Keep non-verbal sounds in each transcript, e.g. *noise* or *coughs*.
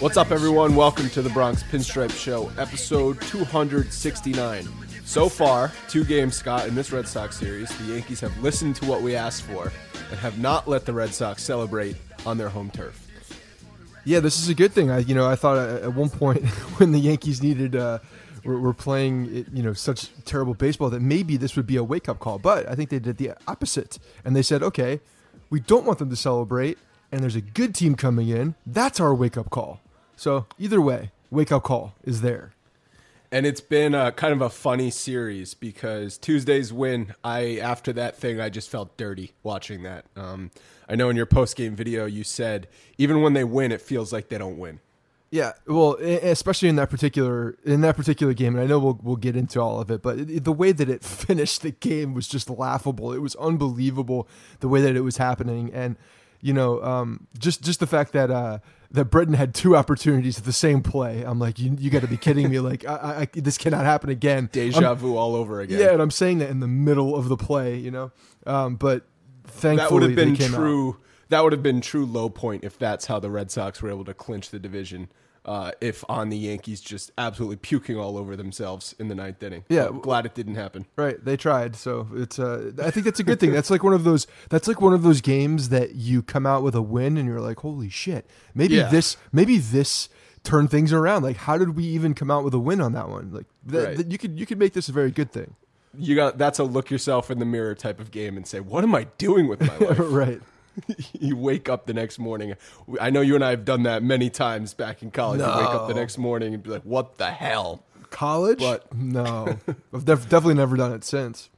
What's up, everyone? Welcome to the Bronx Pinstripe Show, episode 269. So far, two games, Scott, in this Red Sox series, the Yankees have listened to what we asked for and have not let the Red Sox celebrate on their home turf. Yeah, this is a good thing. I, you know, I thought at one point *laughs* when the Yankees needed, uh, were, were playing, you know, such terrible baseball that maybe this would be a wake up call. But I think they did the opposite, and they said, okay, we don't want them to celebrate, and there's a good team coming in. That's our wake up call. So either way, wake up call is there. And it's been a, kind of a funny series because Tuesday's win, I after that thing, I just felt dirty watching that. Um, I know in your post game video you said even when they win, it feels like they don't win. Yeah, well, especially in that particular in that particular game, and I know we'll we'll get into all of it, but it, the way that it *laughs* finished the game was just laughable. It was unbelievable the way that it was happening, and you know, um, just just the fact that uh, that Britton had two opportunities at the same play. I'm like, you, you got to be kidding me! Like, I, I, this cannot happen again. Deja I'm, vu all over again. Yeah, and I'm saying that in the middle of the play, you know. Um, but thankfully, that would have been true. Out. That would have been true low point if that's how the Red Sox were able to clinch the division. Uh, if on the Yankees just absolutely puking all over themselves in the ninth inning. Yeah, I'm glad it didn't happen. Right, they tried, so it's. Uh, I think that's a good thing. That's like one of those. That's like one of those games that you come out with a win and you're like, holy shit, maybe Yeah. this, maybe this turned things around. Like, how did we even come out with a win on that one? Like, that, Right. that you could you could make this a very good thing. You got that's a look yourself in the mirror type of game and say, "What am I doing with my life?" *laughs* right. *laughs* you wake up the next morning. I know you and I have done that many times back in college. You wake up the next morning and be like, "What the hell?" College, But- no, I've def- definitely never done it since.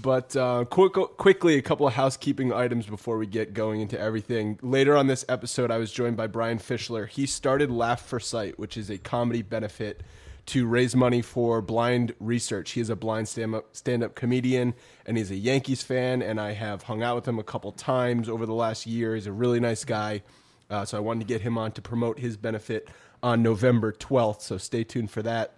But uh, quick, quickly, a couple of housekeeping items before we get going into everything. Later on this episode, I was joined by Brian Fischler. He started Laugh for Sight, which is a comedy benefit to raise money for blind research. He is a blind stand-up, stand-up comedian, and he's a Yankees fan. And I have hung out with him a couple times over the last year. He's a really nice guy. Uh, so I wanted to get him on to promote his benefit on November 12th. So stay tuned for that.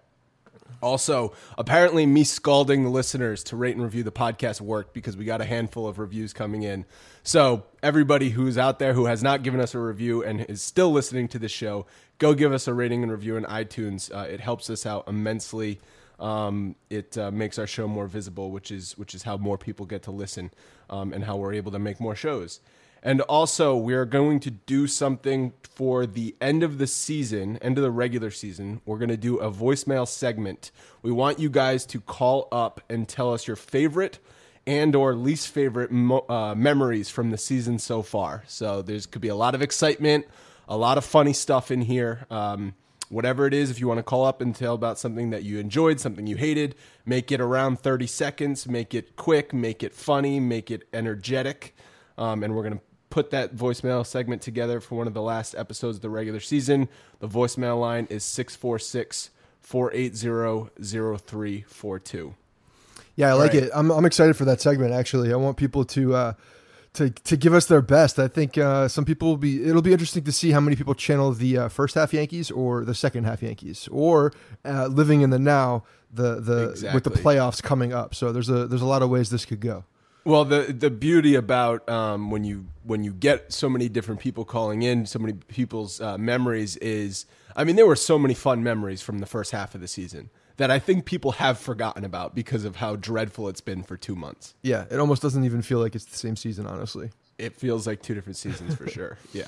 Also, apparently, me scalding the listeners to rate and review the podcast worked because we got a handful of reviews coming in. So, everybody who's out there who has not given us a review and is still listening to this show, go give us a rating and review in iTunes. Uh, it helps us out immensely. Um, it uh, makes our show more visible, which is which is how more people get to listen, um, and how we're able to make more shows. And also, we're going to do something for the end of the season, end of the regular season. We're going to do a voicemail segment. We want you guys to call up and tell us your favorite and or least favorite mo- uh, memories from the season so far. So there's could be a lot of excitement, a lot of funny stuff in here. Um, whatever it is, if you want to call up and tell about something that you enjoyed, something you hated, make it around 30 seconds, make it quick, make it funny, make it energetic. Um, and we're going to put that voicemail segment together for one of the last episodes of the regular season. The voicemail line is 646 480 0342. Yeah, I like right. it. I'm I'm excited for that segment. Actually, I want people to uh, to to give us their best. I think uh, some people will be. It'll be interesting to see how many people channel the uh, first half Yankees or the second half Yankees, or uh, living in the now. The the with the playoffs coming up. So there's a there's a lot of ways this could go. Well, the the beauty about um, when you when you get so many different people calling in, so many people's uh, memories is, I mean, there were so many fun memories from the first half of the season that I think people have forgotten about because of how dreadful it's been for two months. Yeah, it almost doesn't even feel like it's the same season, honestly. It feels like two different seasons for sure. *laughs* Yeah.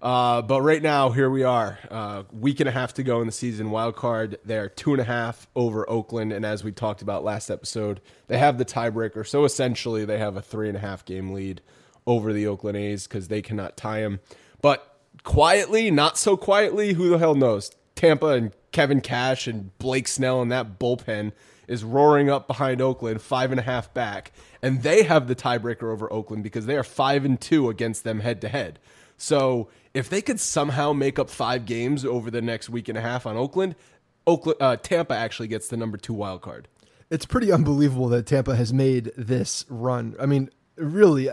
Uh, but right now, here we are. Uh, week and a half to go in the season. Wild card, they're two and a half over Oakland, and as we talked about last episode, they have the tiebreaker. So essentially, they have a three and a half game lead over the Oakland A's because they cannot tie them. But quietly, not so quietly, who the hell knows? Tampa and Kevin Cash and Blake Snell and that bullpen is roaring up behind Oakland, five and a half back, and they have the tiebreaker over Oakland because they are five and two against them head to head. So if they could somehow make up five games over the next week and a half on Oakland, Oakland uh, Tampa actually gets the number two wild card. It's pretty unbelievable that Tampa has made this run. I mean, really,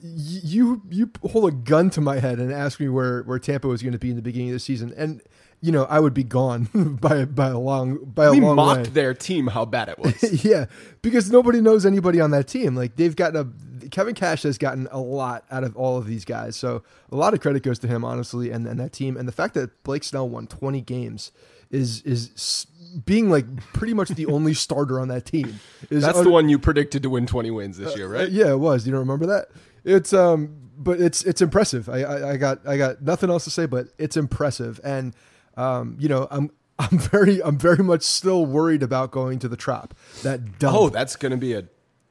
you you hold a gun to my head and ask me where where Tampa was going to be in the beginning of the season, and you know I would be gone *laughs* by by a long by a We long mocked way. their team how bad it was. *laughs* yeah, because nobody knows anybody on that team. Like they've gotten a Kevin Cash has gotten a lot out of all of these guys. So a lot of credit goes to him, honestly, and, and that team. And the fact that Blake Snell won 20 games is is s- being like pretty much the only *laughs* starter on that team. Is That's un- the one you predicted to win 20 wins this year, uh, right? yeah, it was. You don't remember that? It's um, but it's it's impressive. I, I I got I got nothing else to say, but it's impressive. And um, you know, I'm *laughs* I'm very I'm very much still worried about going to the Trop. That dump. Oh, that's going to be a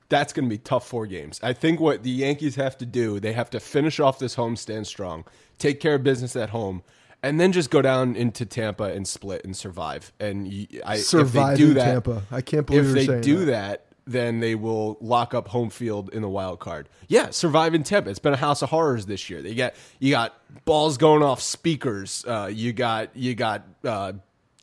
that's going to be tough four games. I think what the Yankees have to do, they have to finish off this homestand strong, take care of business at home, and then just go down into Tampa and split and survive. And I, survive if they do in that, Tampa. I can't believe if they do that. that. Then they will lock up home field in the wild card. Yeah, survive in Tampa. It's been a house of horrors this year. They got you got balls going off speakers. Uh, you got you got uh,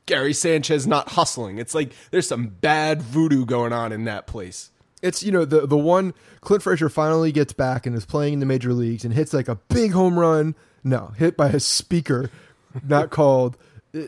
Gary Sanchez not hustling. It's like there's some bad voodoo going on in that place. It's you know the the one Clint Frazier finally gets back and is playing in the major leagues and hits like a big home run. No, hit by a speaker, not *laughs* called.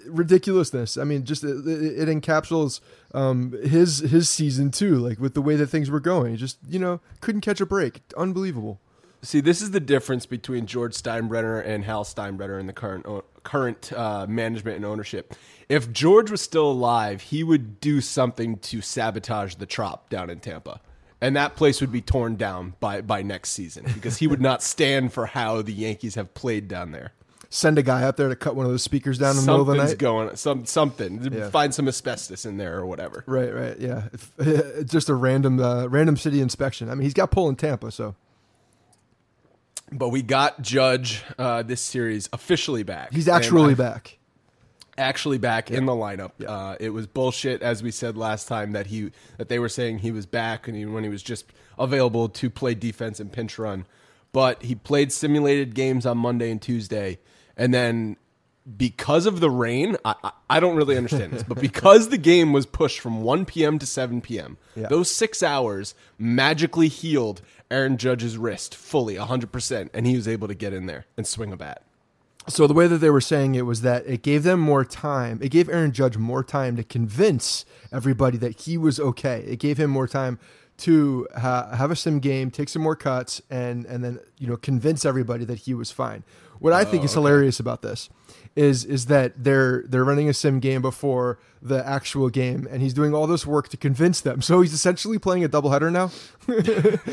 Ridiculousness. I mean, just it, it it encapsulates um, his his season too. Like with the way that things were going, He just you know couldn't catch a break. Unbelievable. See, this is the difference between George Steinbrenner and Hal Steinbrenner in the current current uh, management and ownership. If George was still alive, he would do something to sabotage the Trop down in Tampa, and that place would be torn down by by next season because he would not stand for how the Yankees have played down there. Send a guy out there to cut one of those speakers down in the middle of the night. Something's going some something. Yeah. Find some asbestos in there or whatever. Right, right, yeah. If, *laughs* just a random uh, random city inspection. I mean, he's got pull in Tampa, so But we got Judge uh, this series officially back. he's actually back. actually back in the lineup. Uh, it was bullshit, as we said last time that he that they were saying he was back and he, when he was just available to play defense and pinch run. But he played simulated games on Monday and Tuesday, and then because of the rain, I, I, I don't really understand this, but because the game was pushed from 1 p.m. to 7 p.m., Yeah. those six hours magically healed Aaron Judge's wrist fully, 100%, and he was able to get in there and swing a bat. So the way that they were saying it was that it gave them more time. It gave Aaron Judge more time to convince everybody that he was okay. It gave him more time to ha- have a sim game, take some more cuts, and and then you know convince everybody that he was fine. What I think is hilarious about this is is that they're they're running a sim game before the actual game, and he's doing all this work to convince them. So he's essentially playing a doubleheader now.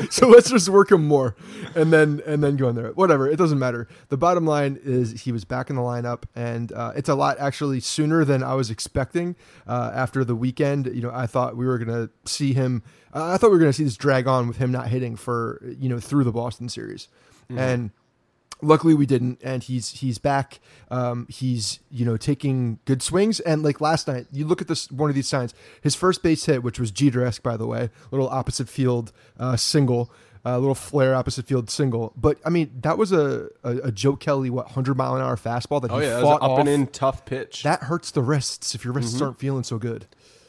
*laughs* so let's just work him more, and then and then go in there. Whatever, it doesn't matter. The bottom line is he was back in the lineup, and uh, it's a lot actually sooner than I was expecting. Uh, after the weekend, you know, I thought we were gonna see him. Uh, I thought we were gonna see this drag on with him not hitting for you know through the Boston series, and luckily we didn't and he's he's back. Um, he's you know taking good swings. And like last night you look at this one of these signs. His first base hit which was jeter-esque by the way little opposite field uh, single a little flare opposite field single. But i mean that was a, a, a joe kelly what 100 mile an hour fastball that Oh he yeah, that was fought an up off. and in tough pitch. that hurts the wrists if your wrists aren't feeling so good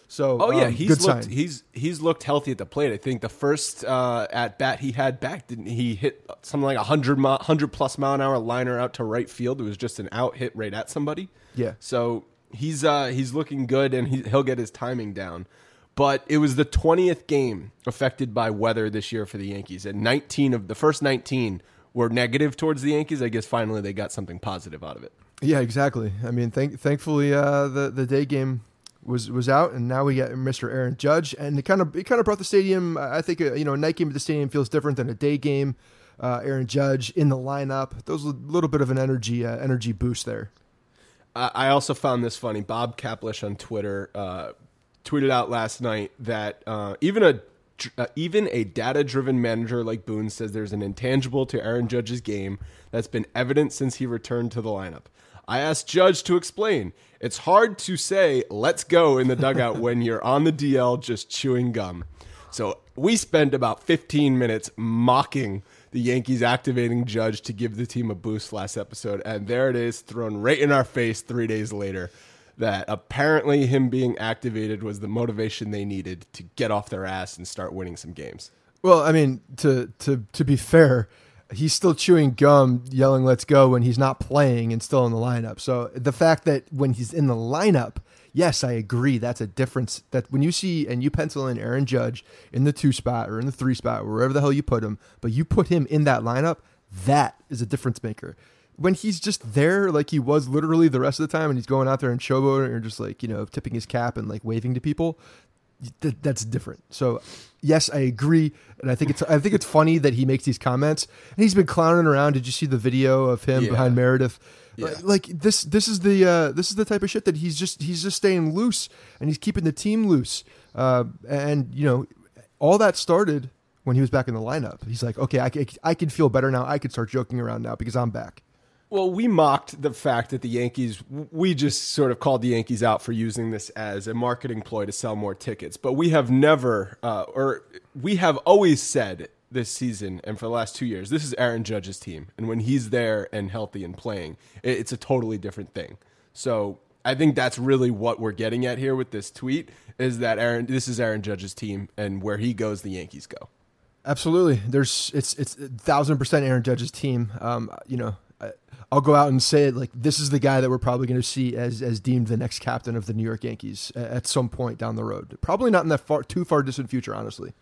so Oh yeah, um, he's looked sign. he's he's looked healthy at the plate. I think the first uh, at bat he had back didn't he hit something like a hundred hundred plus mile an hour liner out to right field. It was just an out hit right at somebody. Yeah. So he's uh, he's looking good and he, he'll get his timing down. But it was the twentieth game affected by weather this year for the Yankees, and nineteen of the first nineteen were negative towards the Yankees. I guess finally they got something positive out of it. Yeah, exactly. I mean, thank, thankfully, uh, the the day game was was out, and now we got Mr. Aaron Judge, and it kind of it kind of brought the stadium. I think uh, you know a night game at the stadium feels different than a day game. Uh, Aaron Judge in the lineup, those a little bit of an energy uh, energy boost there. I also found this funny. Bob Klapisch on Twitter uh, tweeted out last night that uh, even a uh, even a data-driven manager like Boone says there's an intangible to Aaron Judge's game that's been evident since he returned to the lineup. I asked Judge to explain. It's hard to say "let's go" in the dugout when you're on the DL just chewing gum. So we spent about 15 minutes mocking the Yankees activating Judge to give the team a boost last episode, and there it is, thrown right in our face three days later. That apparently him being activated was the motivation they needed to get off their ass and start winning some games. Well, I mean, to to to be fair, he's still chewing gum, yelling "Let's go" when he's not playing and still in the lineup. So the fact that when he's in the lineup, yes, I agree. That's a difference. That when you see and you pencil in Aaron Judge in the two spot or in the three spot, wherever the hell you put him, but you put him in that lineup, that is a difference maker. When he's just there, like he was literally the rest of the time, and he's going out there and showboating or just like you know tipping his cap and like waving to people, th- that's different. So, yes, I agree, and I think it's I think it's funny that he makes these comments. And he's been clowning around. Did you see the video of him Yeah. behind Meredith? Yeah. Like, like this this is the uh, this is the type of shit that he's just he's just staying loose and he's keeping the team loose. Uh, and you know, all that started when he was back in the lineup. He's like, okay, I, I can feel better now. I can start joking around now because I'm back. Well, we mocked the fact that the Yankees, we just sort of called the Yankees out for using this as a marketing ploy to sell more tickets. But we have never, uh, or we have always said this season and for the last two years, this is Aaron Judge's team. And when he's there and healthy and playing, it's a totally different thing. So I think that's really what we're getting at here with this tweet is that Aaron, this is Aaron Judge's team, and where he goes, the Yankees go. Absolutely. There's it's it's a thousand percent Aaron Judge's team. Um, you know, I'll go out and say it like this is the guy that we're probably going to see as as deemed the next captain of the New York Yankees at some point down the road. Probably not in that far too far distant future, honestly.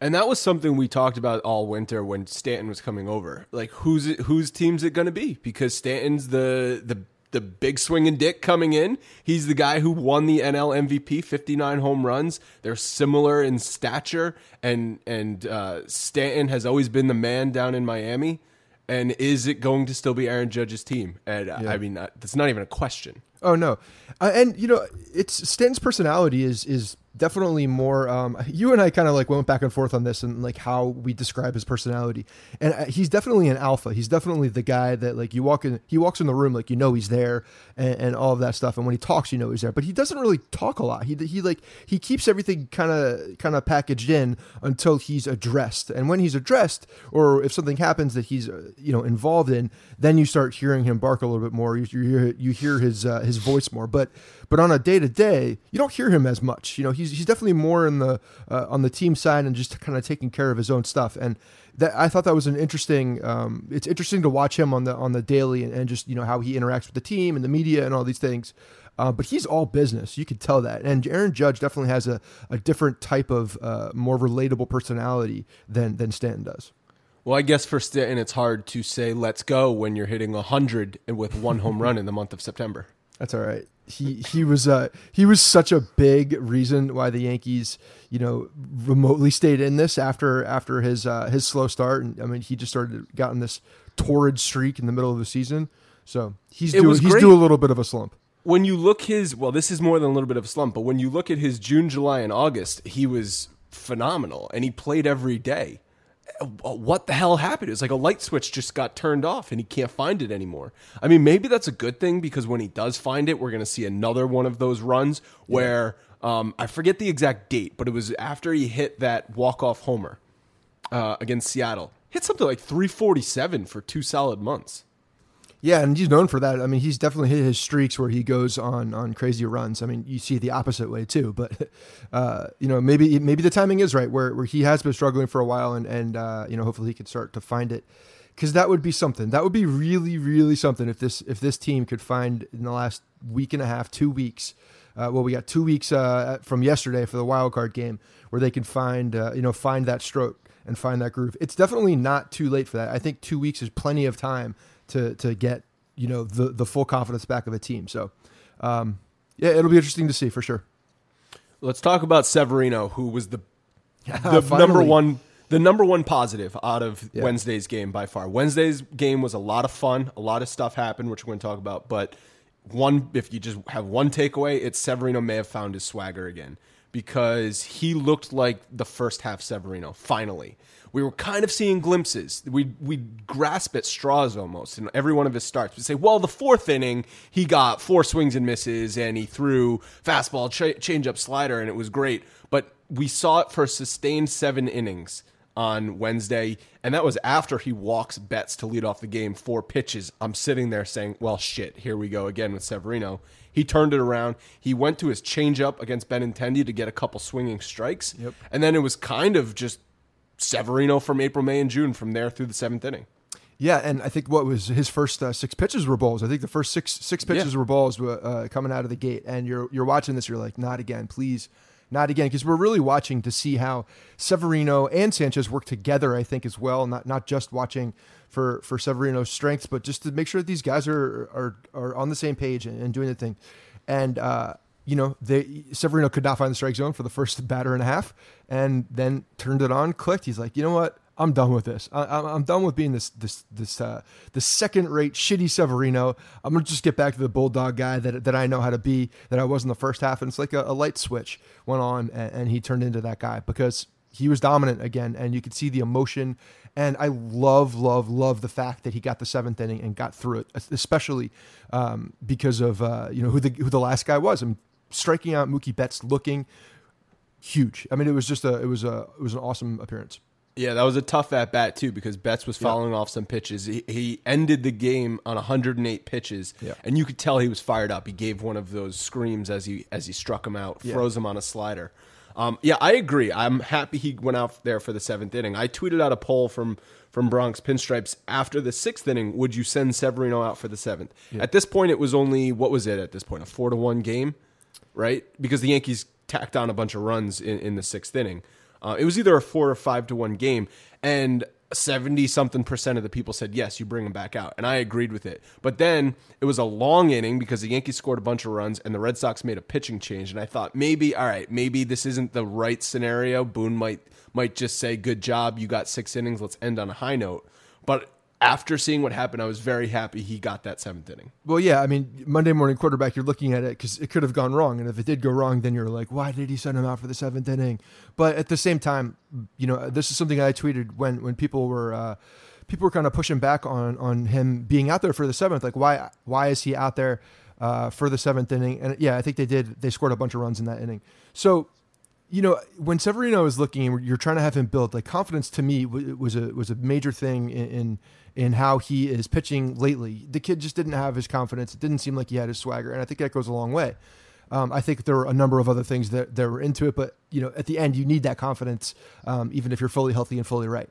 And that was something we talked about all winter when Stanton was coming over. Like who's it, whose team's it going to be? Because Stanton's the the the big swinging dick coming in. He's the guy who won the NL MVP, 59 home runs. They're similar in stature and and uh, Stanton has always been the man down in Miami. And is it going to still be Aaron Judge's team? And uh, I mean, uh, that's not even a question. Oh no, uh, and you know, it's Stanton's personality is is definitely more. Um, *laughs* you and I kind of like went back and forth on this and like how we describe his personality, and uh, he's definitely an alpha. He's definitely the guy that like you walk in, he walks in the room like you know he's there and, and all of that stuff, and when he talks, you know he's there. But he doesn't really talk a lot. He he like he keeps everything kind of kind of packaged in until he's addressed, and when he's addressed, or if something happens that he's uh, you know involved in, then you start hearing him bark a little bit more. You, you hear you hear his uh, his voice more, but but on a day to day, you don't hear him as much. You know, he's he's definitely more in the uh, on the team side and just kind of taking care of his own stuff. And that I thought that was an interesting. Um, it's interesting to watch him on the on the daily and, and, just you know how he interacts with the team and the media and all these things. Uh, but he's all business. You could tell that. And Aaron Judge definitely has a, a different type of uh, more relatable personality than than Stanton does. Well, I guess for Stanton, it's hard to say "let's go" when you're hitting hundred with one home run in the month of September. That's all right. He he was uh, he was such a big reason why the Yankees you know remotely stayed in this after after his uh, his slow start and I mean he just started gotten this torrid streak in the middle of the season. So he's doing he's doing a little bit of a slump. When you look his well, this is more than a little bit of a slump, but when you look at his June, July, and August, he was phenomenal and he played every day what the hell happened? It was like a light switch just got turned off and he can't find it anymore. I mean, maybe that's a good thing because when he does find it, we're going to see another one of those runs where um, I forget the exact date, but it was after he hit that walk off homer uh, against Seattle. Hit something like 347 for two solid months. Yeah, and he's known for that. I mean, he's definitely hit his streaks where he goes on on crazy runs. I mean, you see the opposite way too, but *laughs* uh, you know, maybe maybe the timing is right where where he has been struggling for a while, and and uh, you know, hopefully he can start to find it because that would be something. That would be really really something if this if this team could find in the last week and a half, two weeks. Uh, well, we got two weeks uh, from yesterday for the wild card game where they can find uh, you know find that stroke and find that groove. It's definitely not too late for that. I think two weeks is plenty of time to to get you know the the full confidence back of a team. So um, yeah, it'll be interesting to see for sure. Let's talk about Severino, who was the *laughs* the number one the number one positive out of yeah. Wednesday's game by far. Wednesday's game was a lot of fun. A lot of stuff happened, which we're going to talk about. But one, if you just have one takeaway, it's Severino may have found his swagger again because he looked like the first half Severino finally we were kind of seeing glimpses. We we grasp at straws almost in every one of his starts. We say, well, the fourth inning he got four swings and misses, and he threw fastball, ch- changeup, slider, and it was great. But we saw it for sustained seven innings on Wednesday, and that was after he walks Betts to lead off the game four pitches. I'm sitting there saying, well, shit, here we go again with Severino. He turned it around. He went to his changeup against Benintendi to get a couple swinging strikes, yep. and then it was kind of just Severino from April, May, and June from there through the seventh inning. Yeah, and I think what was his first uh, six pitches were balls. I think the first six six pitches yeah. were balls uh, coming out of the gate. And you're you're watching this, you're like, not again, please, not again, because we're really watching to see how Severino and Sanchez work together. I think as well, not not just watching for for Severino's strengths, but just to make sure that these guys are are are on the same page and, and doing the thing. And uh, you know, they Severino could not find the strike zone for the first batter and a half, and then turned it on, clicked. He's like, you know what? I'm done with this. I, am done with being this this this uh, the second rate shitty Severino. I'm gonna just get back to the bulldog guy that that I know how to be. That I was in the first half, and it's like a, a light switch went on, and, and he turned into that guy because he was dominant again, and you could see the emotion. And I love, love, love the fact that he got the seventh inning and got through it, especially um, because of uh, you know who the who the last guy was. I mean, striking out Mookie Betts looking huge. I mean, it was just a it was a it was an awesome appearance. Yeah, that was a tough at bat too because Betts was following yeah. off some pitches. He, he, ended the game on 108 pitches, yeah. and you could tell he was fired up. He gave one of those screams as he as he struck him out, yeah. froze him on a slider. Um, yeah, I agree. I'm happy he went out there for the seventh inning. I tweeted out a poll from from Bronx Pinstripes after the sixth inning. Would you send Severino out for the seventh? At this point, it was only what was it? At this point, a four to one game right? Because the Yankees tacked on a bunch of runs in, in the sixth inning. Uh, it was either a four or five to one game, and 70 something percent of the people said yes you bring him back out and i agreed with it. But then it was a long inning because the yankees scored a bunch of runs and the red sox made a pitching change and i thought maybe all right maybe this isn't the right scenario. Boone might might just say good job you got six innings let's end on a high note but after seeing what happened, I was very happy he got that seventh inning. Well, yeah, I mean, Monday morning quarterback, you're looking at it because it could have gone wrong, and if it did go wrong, then you're like, why did he send him out for the seventh inning? But at the same time, you know, this is something I tweeted when when people were. Uh, people were kind of pushing back on on him being out there for the seventh. Like, why why is he out there uh, for the seventh inning? And yeah, I think they did. They scored a bunch of runs in that inning. So you know, when Severino is looking, you're trying to have him build. Like confidence to me was a was a major thing in, in in how he is pitching lately. The kid just didn't have his confidence. It didn't seem like he had his swagger, and I think that goes a long way. Um, I think there were a number of other things that, that were into it, but you know, at the end, you need that confidence, um, even if you're fully healthy and fully right.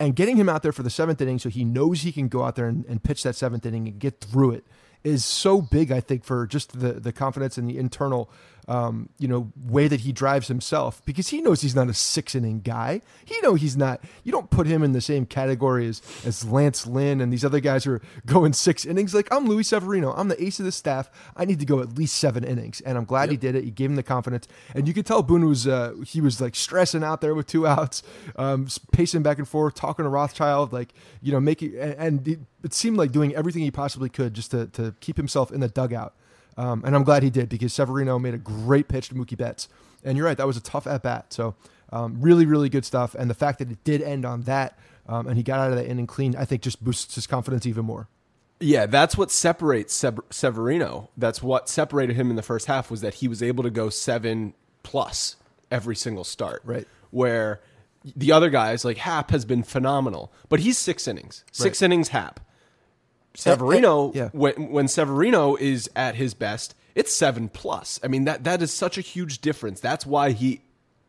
And getting him out there for the seventh inning, so he knows he can go out there and, and pitch that seventh inning and get through it, is so big. I think for just the the confidence and the internal um, you know, way that he drives himself because he knows he's not a six inning guy. He know he's not. You don't put him in the same category as as Lance Lynn and these other guys who are going six innings. Like I'm Luis Severino. I'm the ace of the staff. I need to go at least seven innings, and I'm glad yep. he did it. He gave him the confidence, and you could tell Boone was uh, he was like stressing out there with two outs, um, pacing back and forth, talking to Rothschild, like you know, making and, and it, it seemed like doing everything he possibly could just to to keep himself in the dugout. Um, and I'm glad he did because Severino made a great pitch to Mookie Betts. And you're right, that was a tough at bat. So um, really, really good stuff. And the fact that it did end on that um, and he got out of that inning clean, I think just boosts his confidence even more. Yeah, that's what separates Severino. That's what separated him in the first half was that he was able to go seven plus every single start. Right. Where the other guys, like Happ, has been phenomenal, but he's six innings. Six right. innings, Happ. Severino, yeah. when when Severino is at his best, it's seven plus. I mean that that is such a huge difference. That's why he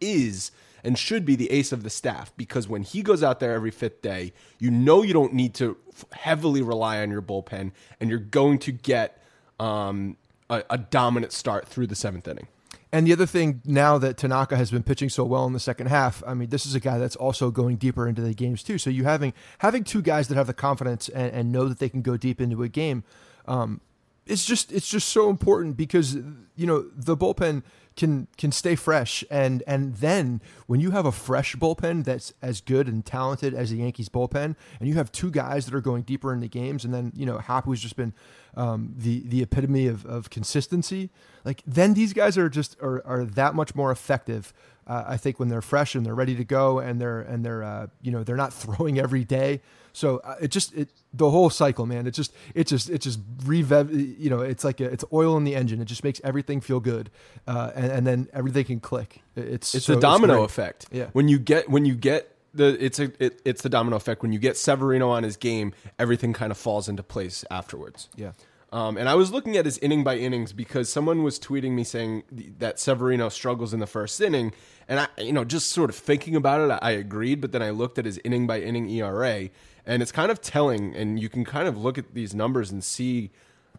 is and should be the ace of the staff because when he goes out there every fifth day, you know you don't need to heavily rely on your bullpen, and you're going to get um, a, a dominant start through the seventh inning. And the other thing now that Tanaka has been pitching so well in the second half, I mean, this is a guy that's also going deeper into the games too. So you having having two guys that have the confidence and, and know that they can go deep into a game, um, it's just it's just so important because you know the bullpen can can stay fresh and and then when you have a fresh bullpen that's as good and talented as the Yankees bullpen and you have two guys that are going deeper into games and then you know Happ who's just been um, the the epitome of, of consistency like then these guys are just are, are that much more effective uh, I think when they're fresh and they're ready to go and they're and they're uh, you know they're not *laughs* throwing every day. So uh, it just it the whole cycle, man. It just it just it just reviv. You know, it's like a, it's oil in the engine. It just makes everything feel good, uh, and, and then everything can click. It's it's so, domino it's effect. Yeah. When you get when you get the it's a it, it's the domino effect. When you get Severino on his game, everything kind of falls into place afterwards. Yeah. Um, and I was looking at his inning by innings because someone was tweeting me saying that Severino struggles in the first inning, and I, you know, just sort of thinking about it, I agreed. But then I looked at his inning by inning ERA, and it's kind of telling. And you can kind of look at these numbers and see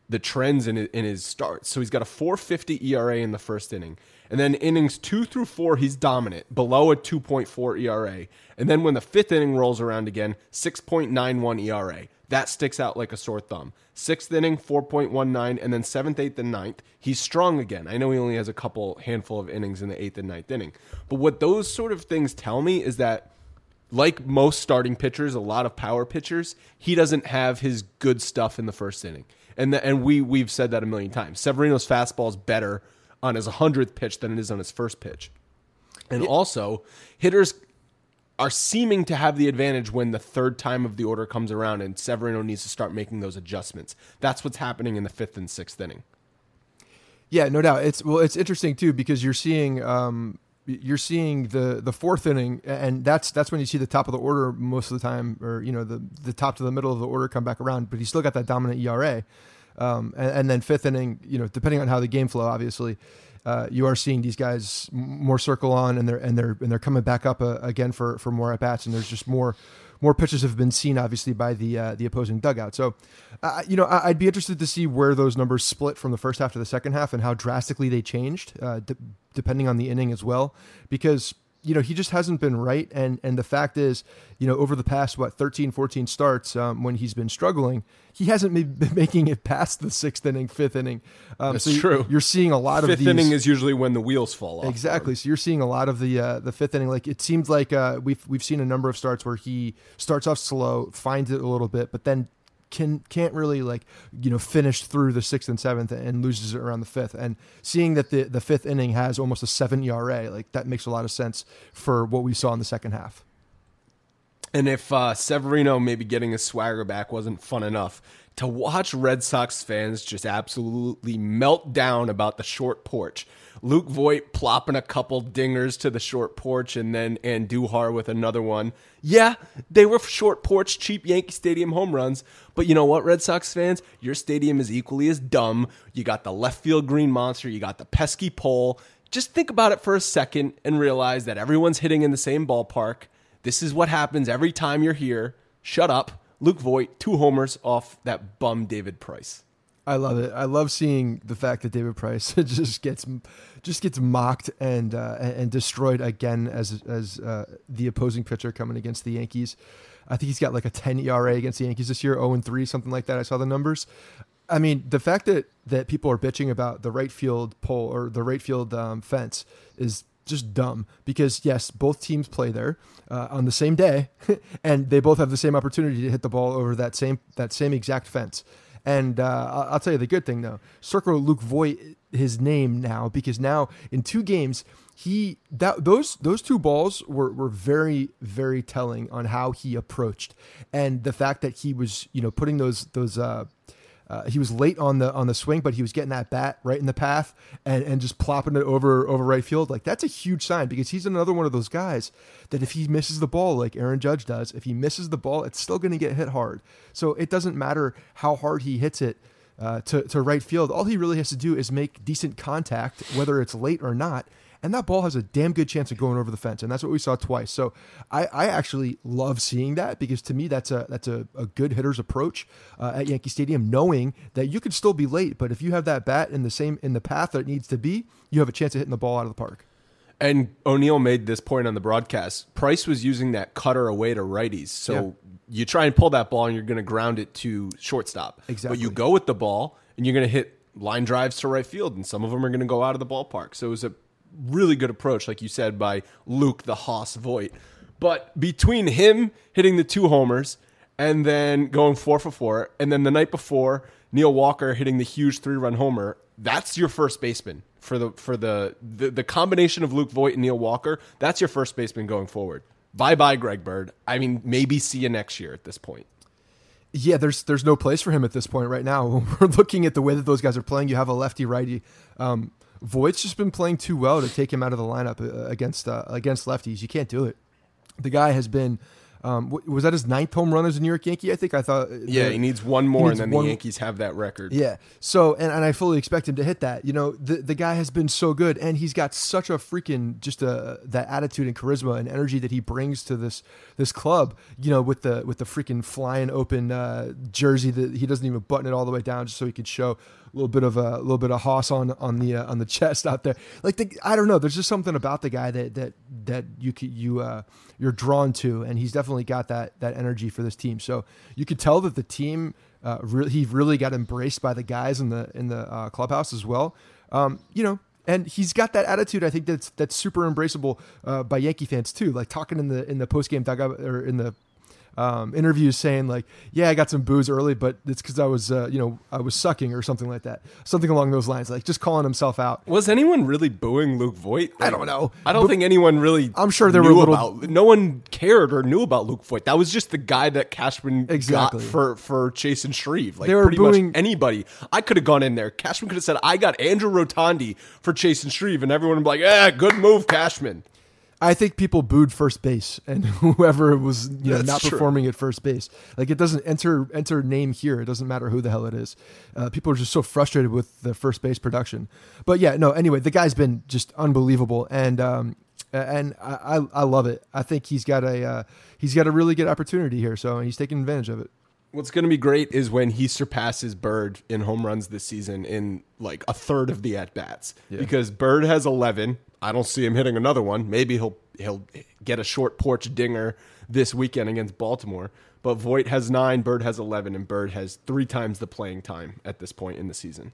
the trends in in his starts. So he's got a 4.50 ERA in the first inning, and then innings two through four, he's dominant, below a 2.4 ERA. And then when the fifth inning rolls around again, 6.91 ERA. That sticks out like a sore thumb. Sixth inning, 4.19, and then seventh, eighth, and ninth, he's strong again. I know he only has a couple handful of innings in the eighth and ninth inning. But what those sort of things tell me is that, like most starting pitchers, a lot of power pitchers, he doesn't have his good stuff in the first inning. And, the, and we, we've said that a million times. Severino's fastball is better on his 100th pitch than it is on his first pitch. And also, hitters are seeming to have the advantage when the third time of the order comes around and Severino needs to start making those adjustments. That's what's happening in the fifth and sixth inning. Yeah, no doubt. It's well, it's interesting too because you're seeing um, you're seeing the the fourth inning, and that's that's when you see the top of the order most of the time, or you know the the top to the middle of the order come back around. But he's still got that dominant ERA, um, and, and, then fifth inning, you know, depending on how the game flow, obviously, uh, you are seeing these guys more circle on, and they're and they're and they're coming back up uh, again for for more at bats, and there's just more more pitches have been seen, obviously, by the uh, the opposing dugout. So, uh, you know, I, would be interested to see where those numbers split from the first half to the second half, and how drastically they changed, uh, de- depending on the inning as well, because you know, he just hasn't been right. And, and the fact is, you know, over the past, what, 13, 14 starts um, when he's been struggling, he hasn't been making it past the sixth inning, fifth inning. Um, That's so true. You're seeing a lot fifth of these. Fifth inning is usually when the wheels fall off. Exactly. So you're seeing a lot of the uh, the fifth inning. Like it seems like uh, we've we've seen a number of starts where he starts off slow, finds it a little bit, but then can can't really like you know finish through the sixth and seventh and loses it around the fifth. And seeing that the the fifth inning has almost a seven ERA, like that makes a lot of sense for what we saw in the second half. And if uh, Severino maybe getting his swagger back wasn't fun enough, to watch Red Sox fans just absolutely melt down about the short porch. Luke Voit plopping a couple dingers to the short porch and then and Andujar with another one. Yeah, they were short porch, cheap Yankee Stadium home runs. But you know what, Red Sox fans? Your stadium is equally as dumb. You got the left field green monster, you got the pesky pole. Just think about it for a second and realize that everyone's hitting in the same ballpark. This is what happens every time you're here. Shut up. Luke Voit, two homers off that bum David Price. I love it. I love seeing the fact that David Price *laughs* just gets just gets mocked and uh, and destroyed again as as uh, the opposing pitcher coming against the Yankees. I think he's got like a 10 ERA against the Yankees this year, 0 and 3, something like that. I saw the numbers. I mean, the fact that that people are bitching about the right field pole or the right field um, fence is just dumb because yes, both teams play there uh, on the same day, *laughs* and they both have the same opportunity to hit the ball over that same that same exact fence. And uh, I'll tell you the good thing though, circle Luke Voit his name now because now in two games he that those those two balls were were very very telling on how he approached. And the fact that he was you know putting those those uh, uh, he was late on the on the swing, but he was getting that bat right in the path and, and just plopping it over over right field. Like that's a huge sign because he's another one of those guys that if he misses the ball like Aaron Judge does, if he misses the ball, it's still going to get hit hard. So it doesn't matter how hard he hits it uh, to to right field. All he really has to do is make decent contact, whether it's late or not, and that ball has a damn good chance of going over the fence, and that's what we saw twice. So I, I actually love seeing that because to me that's a that's a, a good hitter's approach uh, at Yankee Stadium, knowing that you could still be late, but if you have that bat in the same in the path that it needs to be, you have a chance of hitting the ball out of the park. And O'Neill made this point on the broadcast. Price was using that cutter away to righties. So yeah. you try and pull that ball and you're going to ground it to shortstop. Exactly. But you go with the ball and you're going to hit line drives to right field, and some of them are going to go out of the ballpark. So it was a really good approach, like you said, by Luke the Hoss Voit. But between him hitting the two homers and then going four for four, and then the night before Neil Walker hitting the huge three run homer, that's your first baseman for the for the, the the combination of Luke Voit and Neil Walker. That's your first baseman going forward. Bye bye, Greg Bird. I mean, maybe see you next year at this point. Yeah, there's there's no place for him at this point right now. *laughs* We're looking at the way that those guys are playing. You have a lefty righty. Um, Voit's just been playing too well to take him out of the lineup uh, against uh, against lefties. You can't do it. The guy has been um, was that his ninth home run as a New York Yankee? I think I thought. Uh, yeah, he needs one more, needs and then the Yankees have that record. Yeah. So, and, and I fully expect him to hit that. You know, the the guy has been so good, and he's got such a freaking just a that attitude and charisma and energy that he brings to this this club. You know, with the with the freaking flying open uh, jersey that he doesn't even button it all the way down just so he could show little bit of a, little bit of hoss on on the uh, on the *laughs* chest out there. Like the, I don't know, there's just something about the guy that that that you you uh, you're drawn to, and he's definitely got that that energy for this team. So you could tell that the team uh, really he really got embraced by the guys in the in the uh, clubhouse as well. Um, you know, and he's got that attitude. I think that's that's super embraceable uh, by Yankee fans too. Like talking in the in the post game dugout or in the um, interviews saying like, "Yeah, I got some booze early, but it's because I was, uh, you know, I was sucking or something like that, something along those lines." Like just calling himself out. Was anyone really booing Luke Voit? Like, I don't know. I don't but think anyone really. I'm sure there were little. About, no one cared or knew about Luke Voit. That was just the guy that Cashman exactly. got for for Chasen Shreve. Like they were pretty booing, much anybody. I could have gone in there. Cashman could have said, "I got Andrew Rotondi for Chasen Shreve," and everyone would be like, "Yeah, good move, Cashman." I think people booed first base and *laughs* whoever was you know, not true. performing at first base. Like it doesn't enter enter name here. It doesn't matter who the hell it is. Uh, people are just so frustrated with the first base production. But yeah, no. Anyway, the guy's been just unbelievable, and um, and I, I love it. I think he's got a uh, he's got a really good opportunity here. So he's taking advantage of it. What's going to be great is when he surpasses Bird in home runs this season in like a third of the at bats yeah. because Bird has 11 I don't see him hitting another one. Maybe he'll he'll get a short porch dinger this weekend against Baltimore. But Voit has nine, Bird has eleven, and Bird has three times the playing time at this point in the season.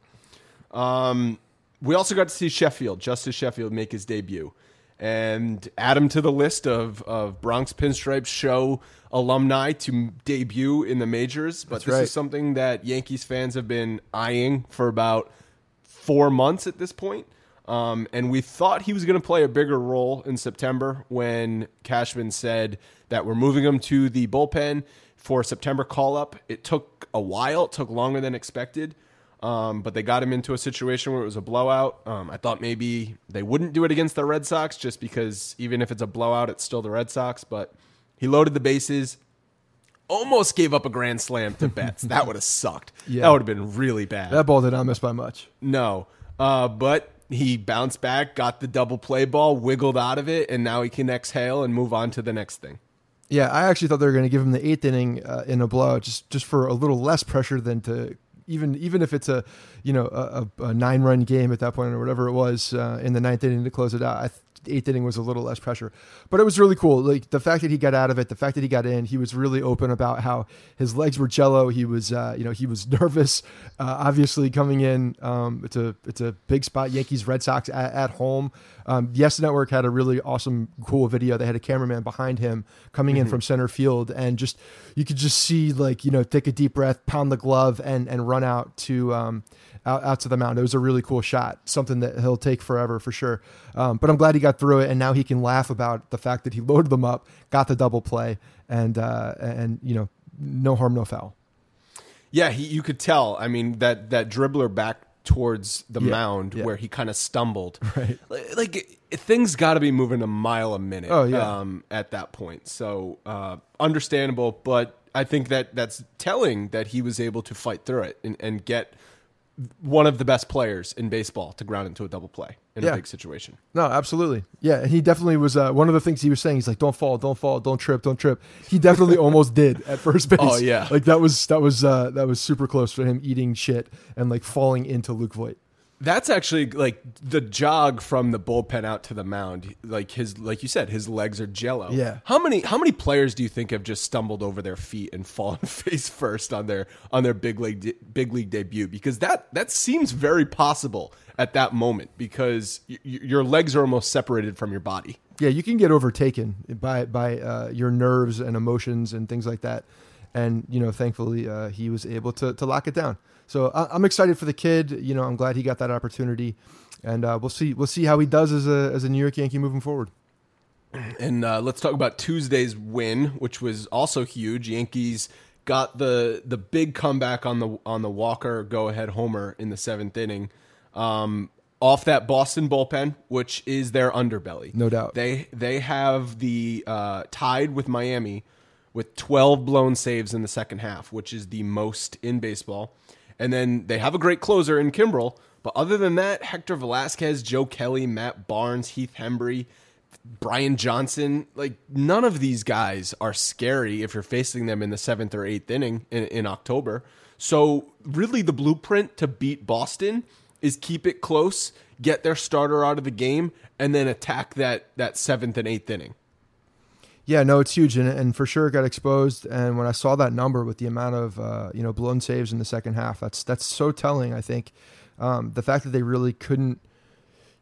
Um, we also got to see Sheffield, Justus Sheffield, make his debut, and add him to the list of of Bronx Pinstripes show alumni to debut in the majors. But That's this right. is something that Yankees fans have been eyeing for about four months at this point. Um, and we thought he was going to play a bigger role in September when Cashman said that we're moving him to the bullpen. for September call up. It took a while, it took longer than expected. Um, but they got him into a situation where it was a blowout. Um, I thought maybe they wouldn't do it against the Red Sox just because even if it's a blowout, it's still the Red Sox. But he loaded the bases, almost gave up a grand slam to Betts. that would have sucked. Yeah. That would have been really bad. That ball did not miss by much. No. Uh, but he bounced back, got the double play ball, wiggled out of it, and now he can exhale and move on to the next thing. Yeah, I actually thought they were going to give him the eighth inning uh, in a blowout, just just for a little less pressure than to even even if it's a you know a, a nine run game at that point or whatever it was uh, in the ninth inning to close it out. I th- eighth inning was a little less pressure, but it was really cool. Like the fact that he got out of it, the fact that he got in, he was really open about how his legs were jello. He was, uh, you know, he was *laughs* nervous. Uh, obviously, coming in, um, it's a it's a big spot. Yankees Red Sox at, at home. Um, yes Network had a really awesome, cool video. They had a cameraman behind him coming in from center field, and just you could just see like you know take a deep breath, pound the glove, and and run out to. Um, out, out to the mound. It was a really cool shot, something that he'll take forever for sure. Um, but I'm glad he got through it, and now he can laugh about the fact that he *laughs* loaded them up, got the double play, and uh, and you know, no harm, no foul. Yeah, he, you could tell. I mean, that that dribbler back towards the Yeah, mound yeah. where he kind of stumbled. *laughs* Right. Like, like, things got to be moving a mile a minute. Oh, yeah. Um, at that point, so uh, understandable, but I think that that's telling that he was able to fight through it and, and get one of the best players in baseball to ground into a double play in Yeah. a big situation. No, absolutely. Yeah, and he definitely was. Uh, one of the things he was saying, he's like, "Don't fall, don't fall, don't trip, don't trip." He definitely *laughs* almost did at first base. Oh, yeah. like that was that was uh, that was super close for him eating shit and like falling into Luke Voit. That's actually like the jog from the bullpen out to the mound. Like his, like you said, his legs are jello. Yeah. How many how many players do you think have just stumbled over their feet and *laughs* fallen face first on their on their big league de- big league debut? Because that that seems very possible at that moment because y- your legs are almost separated from your body. Yeah, you can get overtaken by by uh, your nerves and emotions and things like that. And you know, thankfully, uh, he was able to to lock it down. So I, I'm excited for the kid. You know, I'm glad he got that opportunity, and uh, we'll see we'll see how he does as a as a New York Yankee moving forward. And uh, let's talk about Tuesday's win, which was also huge. Yankees got the the big comeback on the on the Walker go ahead homer in the seventh inning, um, off that Boston bullpen, which is their underbelly, No doubt. They they have the uh, tied with Miami with twelve blown saves in the second half, which is the most in baseball. And then they have a great closer in Kimbrel. But other than that, Hector Velazquez, Joe Kelly, Matt Barnes, Heath Hembree, Brian Johnson, like none of these guys are scary if you're facing them in the seventh or eighth inning in, in October. So really, the blueprint to beat Boston is keep it close, get their starter out of the game, and then attack that that seventh and eighth inning. Yeah, no, it's huge, and, and for sure it got exposed. And when I saw that number with the amount of uh, you know blown saves in the second half, that's that's so telling. I think um, the fact that they really couldn't,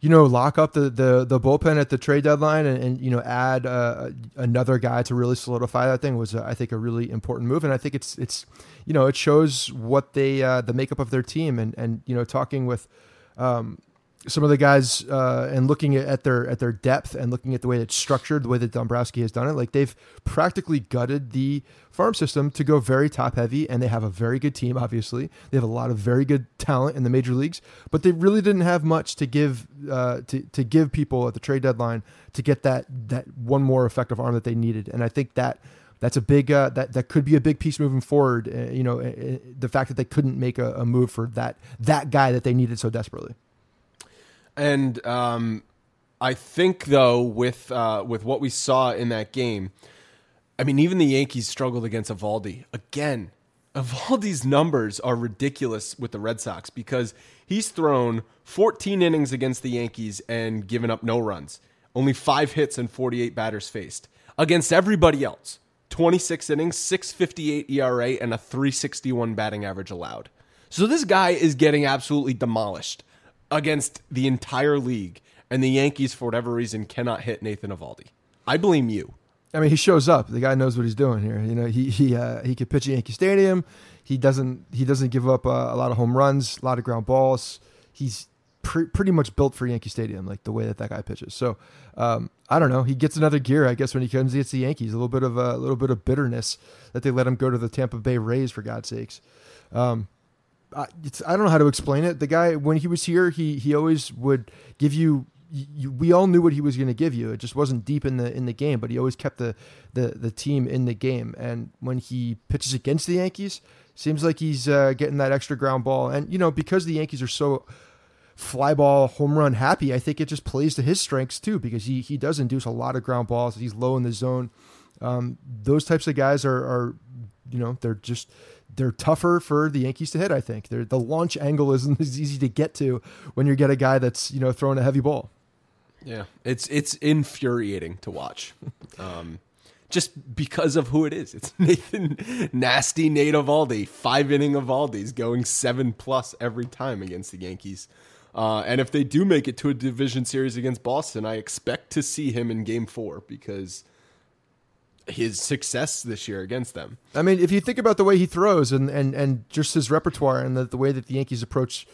you know, lock up the the, the bullpen at the trade deadline and, and you know add uh, another guy to really solidify that thing was, uh, I think, a really important move. And I think it's it's you know it shows what they uh, the makeup of their team and and you know talking with. Um, some of the guys uh, and looking at their at their depth and looking at the way it's structured, the way that Dombrowski has done it, like they've practically gutted the farm system to go very top heavy, and they have a very good team. Obviously, they have a lot of very good talent in the major leagues, but they really didn't have much to give uh, to to give people at the trade deadline to get that that one more effective arm that they needed. And I think that that's a big uh, that that could be a big piece moving forward. Uh, you know, uh, uh, the fact that they couldn't make a, a move for that that guy that they needed so desperately. And um, I think though with uh, with what we saw in that game, I mean even the Yankees struggled against Eovaldi again. *laughs* Eovaldi's numbers are ridiculous with the Red Sox because he's thrown 14 innings against the Yankees and given up no runs, only five hits and 48 batters faced against everybody else. 26 innings, 658 ERA, and a 361 batting average allowed. So this guy is getting absolutely demolished against the entire league, and the Yankees, for whatever reason, cannot hit Nathan Eovaldi. I blame you. I mean, he shows up. The guy knows what he's doing here. You know, he he uh, he could pitch at Yankee Stadium. He doesn't he doesn't give up uh, a lot of home runs, a lot of ground balls. He's pre- pretty much built for Yankee Stadium, like the way that that guy pitches. So um, I don't know. He gets another gear, I guess, when he comes against the Yankees. A little bit of a, little bit of bitterness that they let him go to the Tampa Bay Rays for God's sakes. Um, I, I don't know how to explain it. The guy when he was here, he he always would give you. you we all knew what he was going to give you. It just wasn't deep in the in the game, but he always kept the, the the team in the game. And when he pitches against the Yankees, seems like he's uh, getting that extra ground ball. And you know because the Yankees are so fly ball home run happy, I think it just plays to his strengths too because he he does induce a lot of ground balls. He's low in the zone. Um, those types of guys are are you know they're just they're tougher for the Yankees to hit. I think they're, the launch angle isn't *laughs* as easy to get to when you get a guy that's you know throwing a heavy ball. Yeah, it's it's infuriating to watch, *laughs* um, just because of who it is. It's *laughs* Nathan nasty Nate Eovaldi, five inning Eovaldi's going seven plus every time against the Yankees. Uh, and if they do make it to a division series against Boston, I expect to see him in Game Four because his success this year against them. I mean, if you think about the way he throws and and, and just his repertoire and the, the way that the Yankees approach,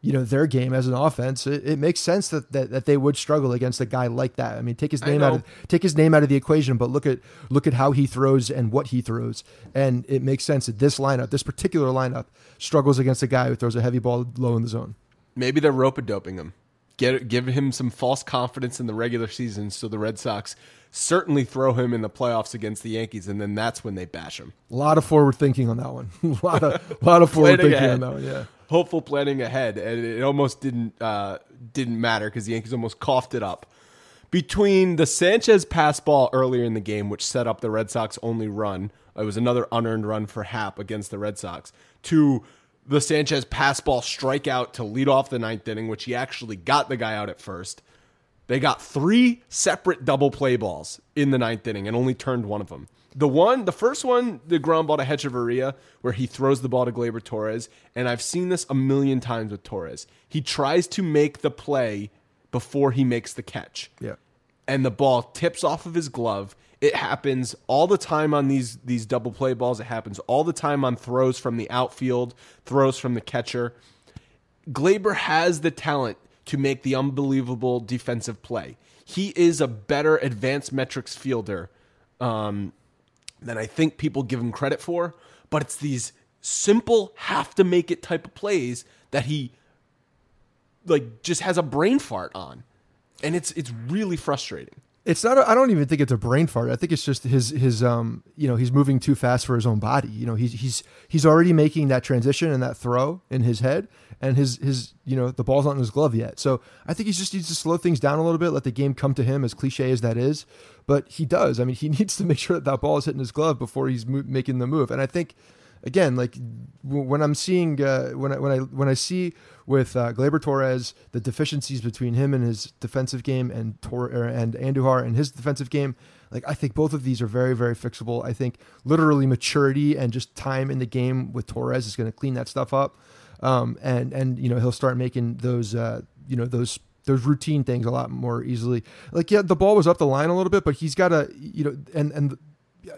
you know, their game as an offense, it, it makes sense that, that that they would struggle against a guy like that. I mean, take his name out of take his name out of the equation, but look at look at how he throws and what he throws, and it makes sense that this lineup, this particular lineup, struggles against a guy who throws a heavy ball low in the zone. Maybe they're rope doping him. Get give him some false confidence in the regular season, so the Red Sox certainly throw him in the playoffs against the Yankees, and then that's when they bash him. A lot of forward thinking on that one. *laughs* a lot of lot of forward thinking ahead. on that one. Yeah, hopeful planning ahead, and it almost didn't uh, didn't matter because the Yankees almost coughed it up. Between the Sanchez pass ball earlier in the game, which set up the Red Sox only run, it was another unearned run for Happ against the Red Sox. To the Sanchez pass ball strikeout to lead off the ninth inning, which he actually got the guy out at first. They got three separate double play balls in the ninth inning and only turned one of them. The one, the first one, the ground ball to Hechavarria, where he throws the ball to Gleyber Torres, and I've seen this a million times with Torres. He tries to make the play before he makes the catch. Yeah. And the ball tips off of his glove. It happens all the time on these these double play balls. It happens all the time on throws from the outfield, throws from the catcher. Gleyber has the talent to make the unbelievable defensive play. He is a better advanced metrics fielder um, than I think people give him credit for. But it's these simple, have to make it type of plays that he like just has a brain fart on, and it's it's really frustrating. It's not. I don't even think it's a brain fart. I think it's just his his um you know he's moving too fast for his own body. You know he's he's he's already making that transition and that throw in his head, and his his you know the ball's not in his glove yet. So I think he just needs to slow things down a little bit, let the game come to him. As cliche as that is, but he does. I mean, he *laughs* needs to make sure that that ball is hitting his glove before he's mo- making the move. And I think again, like when I'm seeing uh, when I when I when I see with uh, Gleyber Torres the deficiencies between him and his defensive game and Tor and Andujar and his defensive game, like I think both of these are very very fixable. I think literally maturity and just time in the game with Torres is going to clean that stuff up, um, and and you know he'll start making those uh, you know those those routine things a lot more easily. Like yeah, the ball was up the line a little bit, but he's got to you know and and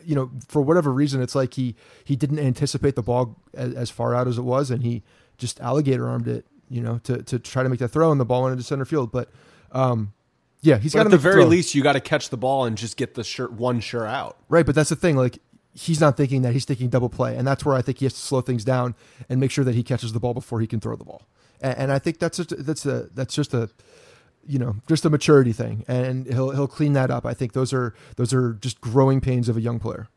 you know, for whatever reason, it's like he he didn't anticipate the ball as, as, far out as it was, and he just alligator armed it, you know, to to try to make that throw, and the ball went into center field. But um, yeah, he's got at the very least you got to catch the ball and just get the shirt one sure out. Right, but that's the thing. Like he's not thinking that; he's thinking double play, and that's where I think he has to slow things down and make sure that he catches the ball before he can throw the ball. And, and I think that's just, that's a that's just a you know just a maturity thing and he'll he'll clean that up i think those are those are just growing pains of a young player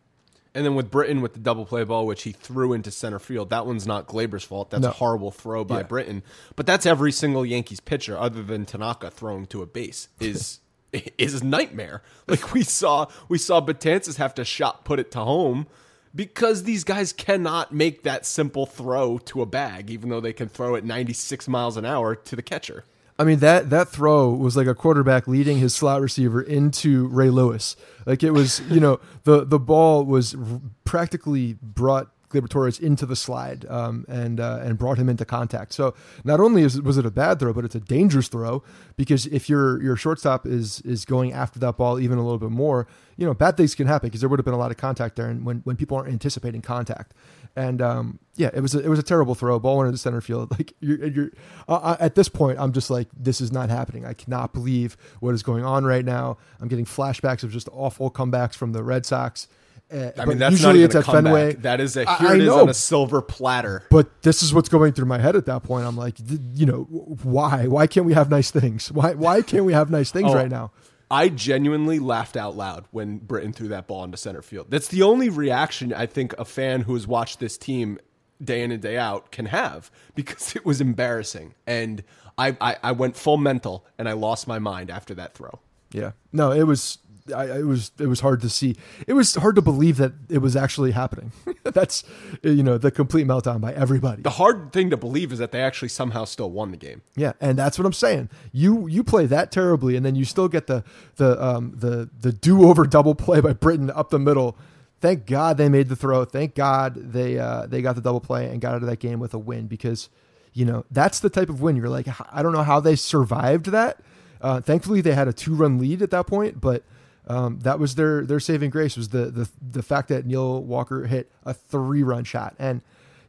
and then with Britton with the double play ball, which he threw into center field, that one's not Gleyber's fault. That's no. a horrible throw by yeah. Britton. But that's every single Yankees pitcher, other than Tanaka throwing to a base, is *laughs* is a nightmare. Like we saw, we saw Betances have to shot put it to home because these guys cannot make that simple throw to a bag, even though they can throw it 96 miles an hour to the catcher. I mean that that throw was like a quarterback leading his slot receiver into Ray Lewis. Like it was, you know, *laughs* the the ball was practically brought Gleyber Torres into the slide um, and uh, and brought him into contact. So not only is, was it a bad throw, but it's a dangerous throw because if your your shortstop is is going after that ball even a little bit more, you know, bad things can happen because there would have been a lot of contact there, and when when people aren't anticipating contact. And um, yeah, it was a, it was a terrible throw. Ball went into center field. *laughs* Like you're, you're uh, at this point, I'm just like, this is not happening. I cannot believe what is going on right now. I'm getting flashbacks of just awful comebacks from the Red Sox. Uh, I mean, that's usually it's at Fenway. That is a here I, it is on a silver platter. But this is what's going through my head at that point. I'm like, you know, why? Why can't we have nice things? Why? Why can't we have nice things oh, right now? I genuinely laughed out loud when Britton threw that ball into center field. That's the only reaction I think a fan who has watched this team day in and day out can have because it was embarrassing. And I, I, I went full mental and I lost my mind after that throw. Yeah. No, it was I, it was it was hard to see. It was hard to believe that it was actually happening. *laughs* That's you know the complete meltdown by everybody. The hard thing to believe is that they actually somehow still won the game. Yeah, and that's what I'm saying. You you play that terribly, and then you still get the the um the the do over double play by Britton up the middle. Thank God they made the throw. Thank God they uh, they got the double play and got out of that game with a win because you know that's the type of win you're like I don't know how they survived that. Uh, thankfully they had a two run lead at that point, but um, that was their their saving grace was the the the fact that Neil Walker hit a three run shot. And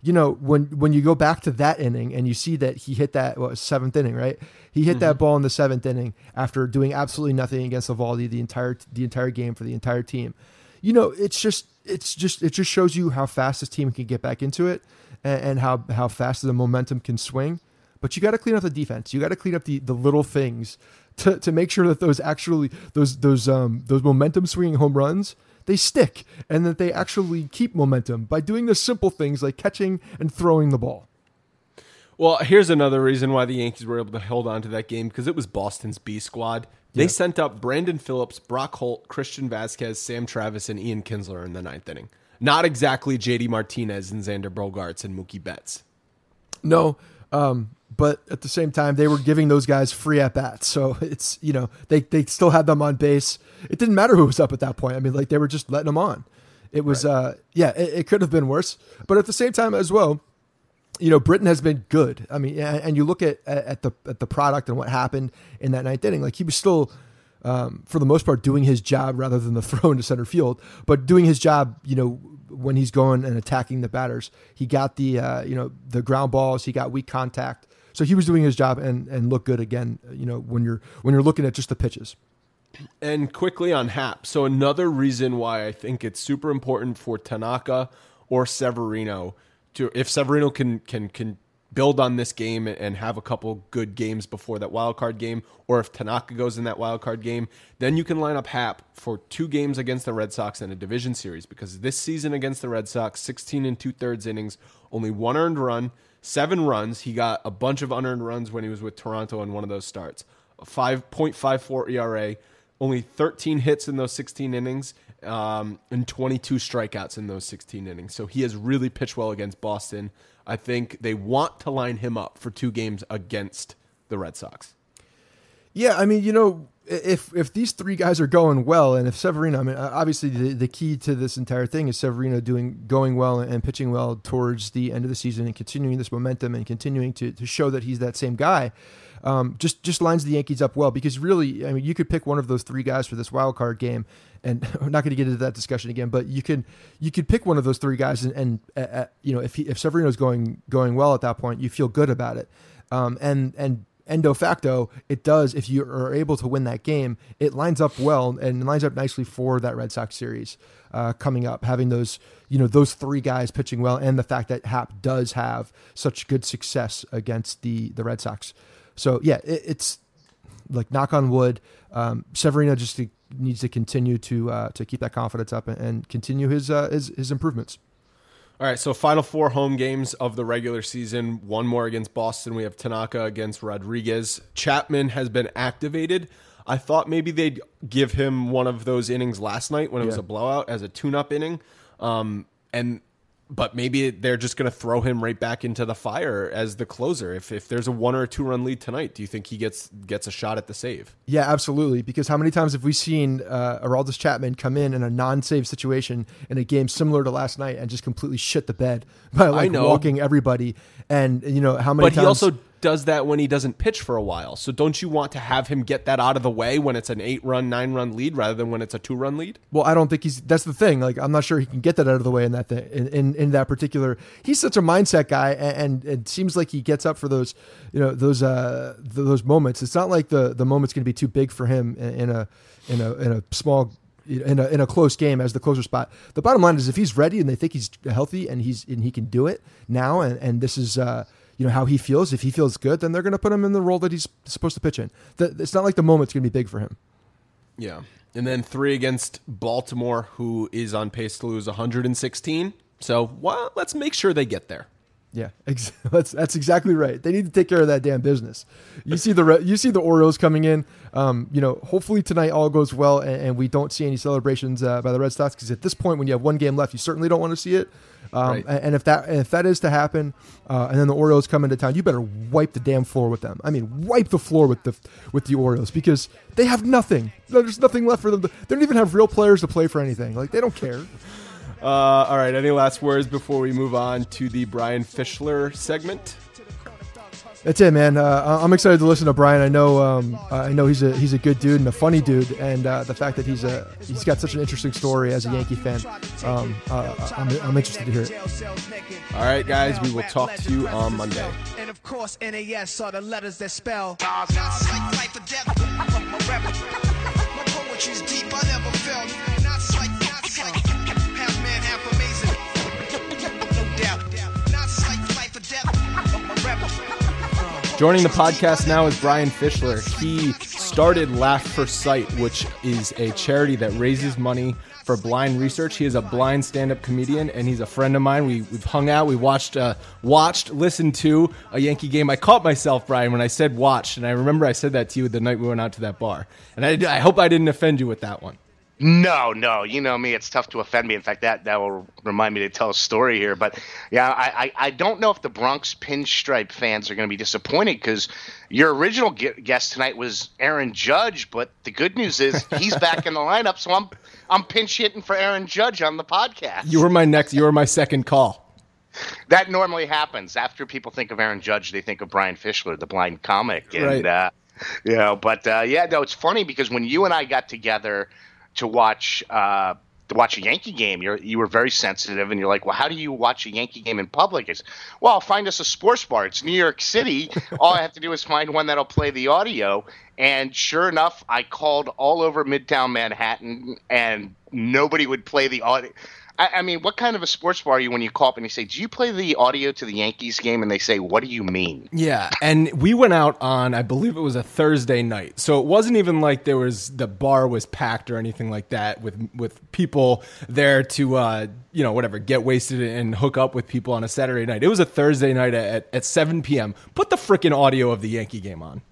you know when when you go back to that inning and you see that he hit that what, seventh inning right? He hit mm-hmm. that ball in the seventh inning after doing absolutely nothing against Eovaldi the entire the entire game for the entire team. You know it's just it's just it just shows you how fast this team can get back into it and, and how how fast the momentum can swing. But you got to clean up the defense. You got to clean up the the little things to, to make sure that those actually those those um those momentum swinging home runs they stick and that they actually keep momentum by doing the simple things like catching and throwing the ball. Well, here's another reason why the Yankees were able to hold on to that game because it was Boston's B squad. They yeah. sent up Brandon Phillips, Brock Holt, Christian Vazquez, Sam Travis, and Ian Kinsler in the ninth inning. Not exactly JD Martinez and Xander Bogaerts and Mookie Betts. No, um, but at the same time, they were giving those guys free at bats. So *laughs* it's you know they they still had them on base. It didn't matter who was up at that point. I mean, like they were just letting them on. It was right. uh yeah, it, it, could have been worse. But at the same time as well, you know, Britton has been good. I mean, and you look at at the at the product and what happened in that ninth inning. Like he was still. Um, for the most part, doing his job rather than the *laughs* throw into center field, but doing his job, you know, when he's going and attacking the batters, he got the uh, you know the ground balls, he got weak contact, so he was doing his job and and looked good again. You know, when you're when you're looking at just the pitches. And quickly on Happ. So another reason why I think it's super important for Tanaka or Severino to if Severino can can can build on this game and have a couple good games before that wild card game, or if Tanaka goes in that wild card game, then you can line up Happ for two games against the Red Sox in a division series. Because this season against the Red Sox, 16 and two thirds innings, only one earned run, seven runs. He got a bunch of unearned runs when he was with Toronto in one of those starts. A 5.54 ERA, only 13 hits in those 16 innings, um, and 22 strikeouts in those 16 innings. So he has really pitched well against Boston. I think they want to line him up for two games against the Red Sox. Yeah, I mean, you know, if if these three guys are going well, and if Severino, I mean, obviously the, the key to this entire thing is Severino doing going well and pitching well towards the end of the season and continuing this momentum and continuing to, to show that he's that same guy. Um, just just lines the Yankees up well because really, I mean, you could pick one of those three guys for this wild card game, and *laughs* I'm not going to get into that discussion again. But you can you could pick one of those three guys, and, and uh, you know if he, if Severino's going going well at that point, you feel good about it. Um, and and endo facto, it does, if you are able to win that game, it lines up well and lines up nicely for that Red Sox series uh, coming up, having those, you know, those three guys pitching well and the fact that Happ does have such good success against the, the Red Sox. So, yeah, it, it's like knock on wood. Um, Severino just needs to continue to uh, to keep that confidence up and, and continue his, uh, his his improvements. All right, so final four home games of the regular season. One more against Boston. We have Tanaka against Rodriguez. Chapman has been activated. I thought maybe they'd give him one of those innings last night when it yeah. was a blowout as a tune-up inning. Um, and but maybe they're just going to throw him right back into the fire as the closer. If if there's a one or a two run lead tonight, do you think he gets gets a shot at the save? Yeah, absolutely. Because how many times have we seen uh, Aroldis Chapman come in in a non-save situation in a game similar to last night and just completely shit the bed *laughs* by like walking everybody? And you know how many? But times- he also does that when he doesn't pitch for a while. So don't you want to have him get that out of the way when it's an eight run, nine run lead rather than when it's a two run lead? Well, I don't think he's. That's the thing. Like, I'm not sure he can get that out of the way in that thing, in, in, in that particular. He's such a mindset guy, and, and it seems like he gets up for those, you know, those uh those moments. It's not like the the moment's going to be too big for him in, a in a in a small in a in a close game as the closer spot. The bottom line is if he's ready and they think he's healthy and he's and he can do it now, and and this is. uh you know how he feels. If he feels good, then they're going to put him in the role that he's supposed to pitch in. The, it's not like the moment's going to be big for him. Yeah, and then three against Baltimore, who is on pace to lose 116. So, well, let's make sure they get there. Yeah, *laughs* ex- that's that's exactly right. They need to take care of that damn business. You see the re- you see the Orioles coming in. Um, you know, hopefully tonight all goes well and, and we don't see any celebrations uh, by the Red Sox because at this point, when you have one game left, you certainly don't want to see it. Um, Right. and, if that if that is to happen, uh, and then the Orioles come into town, you better wipe the damn floor with them. I mean, wipe the floor with the with the Orioles because they have nothing. There's nothing left for them. To, they don't even have real players to play for anything. Like they don't care. Uh, all right, any last words before we move on to the Brian Fischler segment? That's it, man. Uh, I'm excited to listen to Brian. I know, um, I know he's a he's a good dude and a funny dude, and uh, the fact that he's a he's got such an interesting story as a Yankee fan, um, uh, I'm, I'm interested to hear it. All right, guys, we will talk to you on Monday. And of course, NAS are the letters that spell. Not like life or death. I'm a rebel. My poetry's deep, I never felt. Joining the podcast now is Brian Fischler. He started Laugh for Sight, which is a charity that raises money for blind research. He is a blind stand-up comedian, and he's a friend of mine. We, we've hung out, we watched, uh, watched, listened to a Yankee game. I caught myself, Brian, when I said watched, and I remember I said that to you the night we went out to that bar. And I, I hope I didn't offend you with that one. No, no, you know me. It's tough to offend me. In fact, that that will remind me to tell a story here. But yeah, I I, I don't know if the Bronx Pinstripe fans are going to be disappointed because your original guest tonight was Aaron Judge. But the good news is he's back in the lineup, so I'm I'm pinch hitting for Aaron Judge on the podcast. You were my next, you were my second call. that normally happens after people think of Aaron Judge. They think of Brian Fischler, the blind comic, and Right. uh, you know. But uh, yeah, no, it's funny because when you and I got together to watch uh, to watch a Yankee game, you you were very sensitive, and you're like, "Well, how do you watch a Yankee game in public?" It's well, find us a sports bar. It's New York City. *laughs* all I have to do is find one that'll play the audio. And sure enough, I called all over Midtown Manhattan, and nobody would play the audio. I, I mean, what kind of a sports bar are you when you call up and you say, "Do you play the audio to the Yankees game?" And they say, "What do you mean?" Yeah, and we went out on I believe it was a Thursday night. So it wasn't even like there was the bar was packed or anything like that with with people there to uh you know whatever get wasted and hook up with people on a Saturday night. It was a Thursday night at at 7 p.m. Put the freaking audio of the Yankee game on.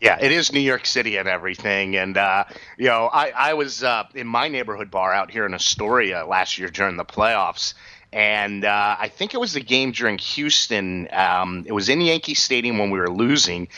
Yeah, it is New York City and everything. And, uh, you know, I, I was uh, in my neighborhood bar out here in Astoria last year during the playoffs. And uh, I think it was the game during Houston. Um, it was in Yankee Stadium when we were losing.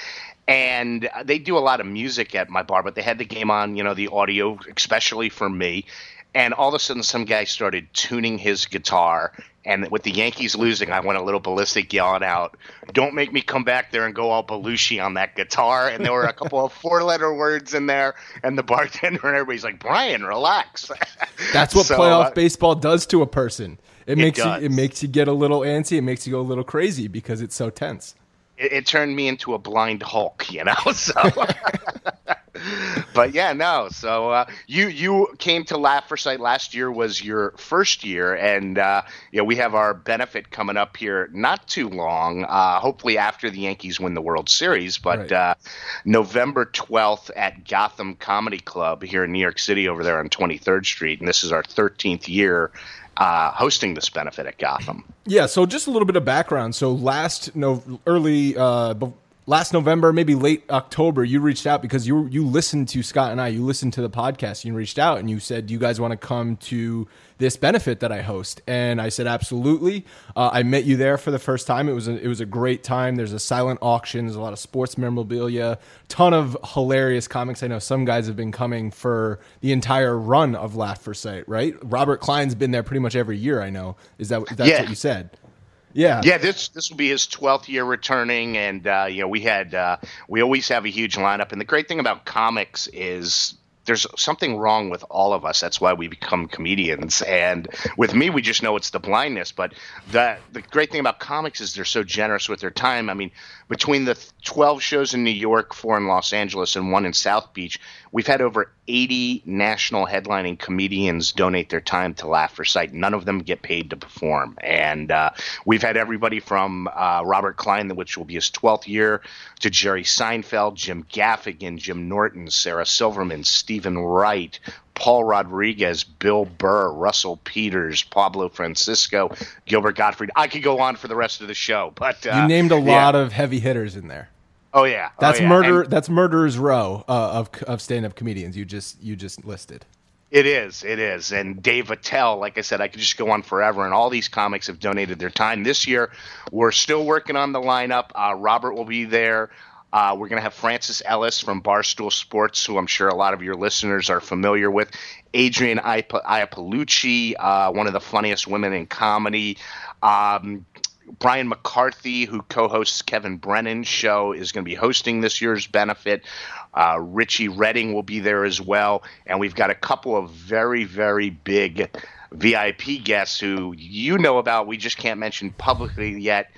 And they do a lot of music at my bar, but they had the game on, you know, the audio, especially for me. And all of a sudden, some guy started tuning his guitar. And with the Yankees losing, I went a little ballistic, yelling out, "Don't make me come back there and go all Belushi on that guitar!" And there were a couple of four-letter words in there, and the bartender and everybody's like, "Brian, relax." *laughs* That's what So, playoff uh, baseball does to a person. It, makes you it makes you get a little antsy. It makes you go a little crazy because it's so tense. It, it turned me into a blind Hulk, you know. *laughs* So, but yeah, no. So uh, you you came to Laugh for Sight last year was your first year, and uh, you know we have our benefit coming up here not too long. Uh, hopefully after the Yankees win the World Series, but Right. uh, November twelfth at Gotham Comedy Club here in New York City, over there on Twenty Third Street, and this is our thirteenth year. Uh, hosting this benefit at Gotham. Yeah, so just a little bit of background. So last no early uh, last November, maybe late October, you reached out because you you listened to Scott and I, you listened to the podcast, you reached out and you said "Do you guys want to come to this benefit that I host, and I said absolutely. Uh, I met you there for the first time. It was a, it was a great time. There's a silent auction. There's a lot of sports memorabilia, ton of hilarious comics. I know some guys have been coming for the entire run of Laugh for Sight, right? Robert Klein's been there pretty much every year. I know. Is that that's Yeah. what you said? Yeah. Yeah, this this will be his twelfth year returning, and uh, you know we had uh, we always have a huge lineup. And the great thing about comics is there's something wrong with all of us. That's why we become comedians. And with me, we just know it's the blindness. But the the great thing about comics is they're so generous with their time. I mean, between the 12 shows in New York, four in Los Angeles, and one in South Beach, we've had over 80 national headlining comedians donate their time to Laugh for Sight. None of them get paid to perform. And uh, we've had everybody from uh, Robert Klein, which will be his 12th year, to Jerry Seinfeld, Jim Gaffigan, Jim Norton, Sarah Silverman, Stephen Wright, Paul Rodriguez, Bill Burr, Russell Peters, Pablo Francisco, Gilbert Gottfried. I could go on for the rest of the show, but uh, You named a yeah. lot of heavy hitters in there. Oh yeah, Oh, That's yeah. murder. And- that's murderer's row uh, of of stand up comedians. You just you just listed. It is, it is. And Dave Attell, like I said, I could just go on forever. And all these comics have donated their time. This year, we're still working on the lineup. Uh, Robert will be there. Uh, we're going to have Francis Ellis from Barstool Sports, who I'm sure a lot of your listeners are familiar with. Adrienne Iap- Iapalucci, uh, one of the funniest women in comedy. Um, Brian McCarthy, who co-hosts Kevin Brennan's show, is going to be hosting this year's benefit. Uh, Richie Redding will be there as well, and we've got a couple of very, very big VIP guests who you know about. We just can't mention publicly yet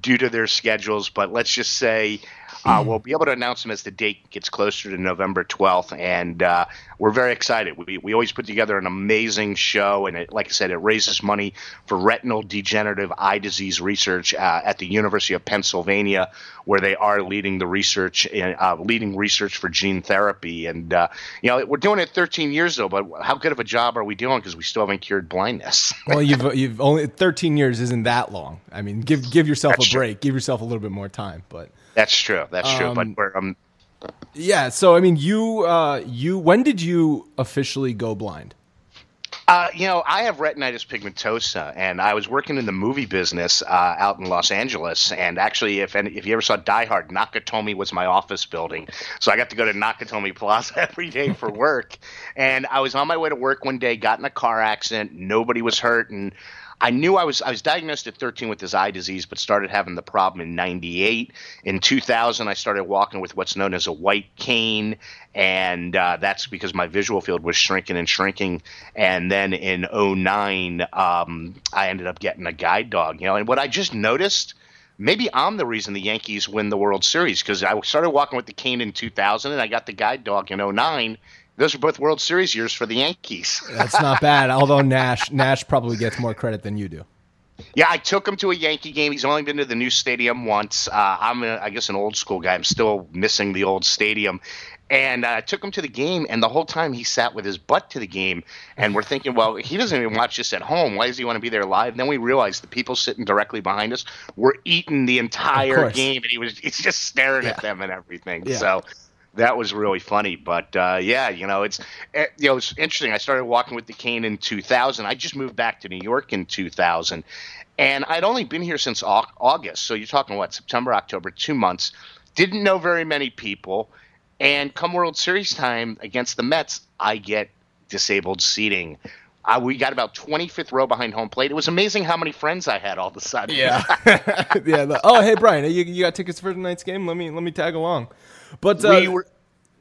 due to their schedules, but let's just say uh, we'll be able to announce them as the date gets closer to November 12th, and uh, we're very excited. We, we always put together an amazing show, and it, like I said, it raises money for retinal degenerative eye disease research uh, at the University of Pennsylvania, where they are leading the research, in, uh, leading research for gene therapy. And uh, you know, we're doing it 13 years though, but how good of a job are we doing? Because we still haven't cured blindness. *laughs* Well, you've you've only 13 years isn't that long. I mean, give give yourself That's a true. break. Give yourself a little bit more time. But That's true. That's true. But Um, we're um, yeah. So I mean, you uh you when did you officially go blind? Uh, you know, I have retinitis pigmentosa, and I was working in the movie business uh, out in Los Angeles. And actually, if any, if you ever saw Die Hard, Nakatomi was my office building, so I got to go to Nakatomi Plaza *laughs* every day for work. and I was on my way to work one day, got in a car accident. Nobody was hurt, and I knew I was I was diagnosed at 13 with this eye disease, but started having the problem in 98. In 2000, I started walking with what's known as a white cane, and uh, that's because my visual field was shrinking and shrinking. And then in 09, um, I ended up getting a guide dog. You know, and what I just noticed. Maybe I'm the reason the Yankees win the World Series because I started walking with the cane in 2000 and I got the guide dog in 09. Those are both World Series years for the Yankees. *laughs* That's not bad. Although Nash Nash probably gets more credit than you do. Yeah, I took him to a Yankee game. He's only been to the new stadium once. Uh, I'm, a, I guess, an old school guy. I'm still missing the old stadium. And uh, I took him to the game, and the whole time he sat with his butt to the game. And we're thinking, well, he doesn't even watch this at home. Why does he want to be there live? then we realized the people sitting directly behind us were eating the entire game, and he was he's just staring at them and everything. Yeah. So that was really funny. But uh, yeah, you know, it's eh, you know it's interesting. I started walking with the cane in 2000. I just moved back to New York in 2000, and I'd only been here since August. So you're talking what September, October, two months. Didn't know very many people, and come World Series time against the Mets, I get disabled seating. Uh, we got about 25th row behind home plate. It was amazing how many friends I had all of a sudden. *laughs* *laughs* yeah. the- oh, hey Brian, you, you got tickets for tonight's game? Let me let me tag along. But uh, we were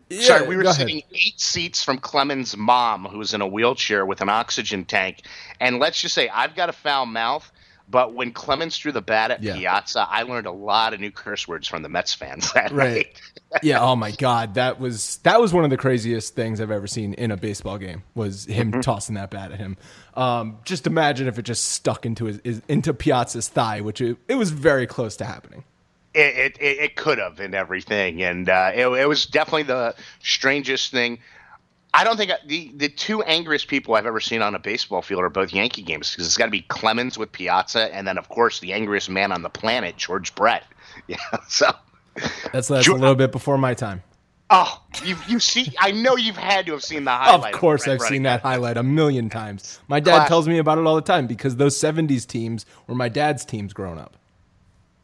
yeah, Sorry, we were go ahead. sitting eight seats from Clemens' mom, who's in a wheelchair with an oxygen tank. And let's just say, I've got a foul mouth, but when Clemens threw the bat at Yeah. Piazza, I learned a lot of new curse words from the Mets fans *laughs* that Right. night. yeah. Oh my God, that was that was one of the craziest things I've ever seen in a baseball game. Was him Mm-hmm. tossing that bat at him. Um, just imagine if it just stuck into his, his into Piazza's thigh, which it, it was very close to happening. It, it, it, could have and everything. And uh, it, it was definitely the strangest thing. I don't think I, the the two angriest people I've ever seen on a baseball field are both Yankee games because it's got to be Clemens with Piazza, and then of course the angriest man on the planet, George Brett. *laughs* Yeah, so That's that's a little bit before my time. Oh, you you see? I know you've had to have seen the highlight. Of course, Red I've seen that highlight a million times. My dad Classic. tells me about it all the time because those '70s teams were my dad's teams growing up.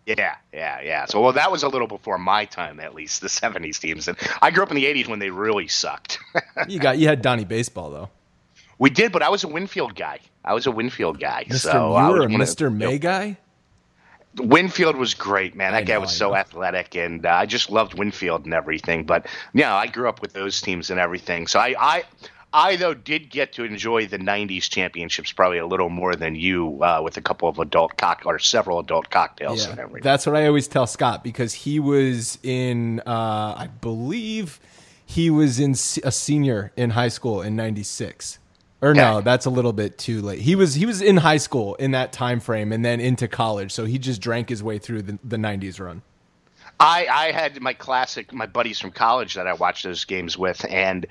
Yeah, yeah, yeah. So, well, that was a little before my time, at least the '70s teams. And I grew up in the '80s when they really sucked. *laughs* You got you had Donnie baseball though. we did, but I was a Winfield guy. I was a Winfield guy. Mr. So you were a of- Mr. May guy. Winfield was great, man. That guy was so athletic, and uh, I just loved Winfield and everything. But yeah, I grew up with those teams and everything. So I, I, I though did get to enjoy the '90s championships probably a little more than you, uh, with a couple of adult cock or several adult cocktails and everything. That's what I always tell Scott because he was in, uh, I believe he was in a senior in high school in '96. Or no, that's a little bit too late. He was he was in high school in that time frame and then into college, so he just drank his way through the, the '90s run. I, I had my classic, my buddies from college that I watched those games with, and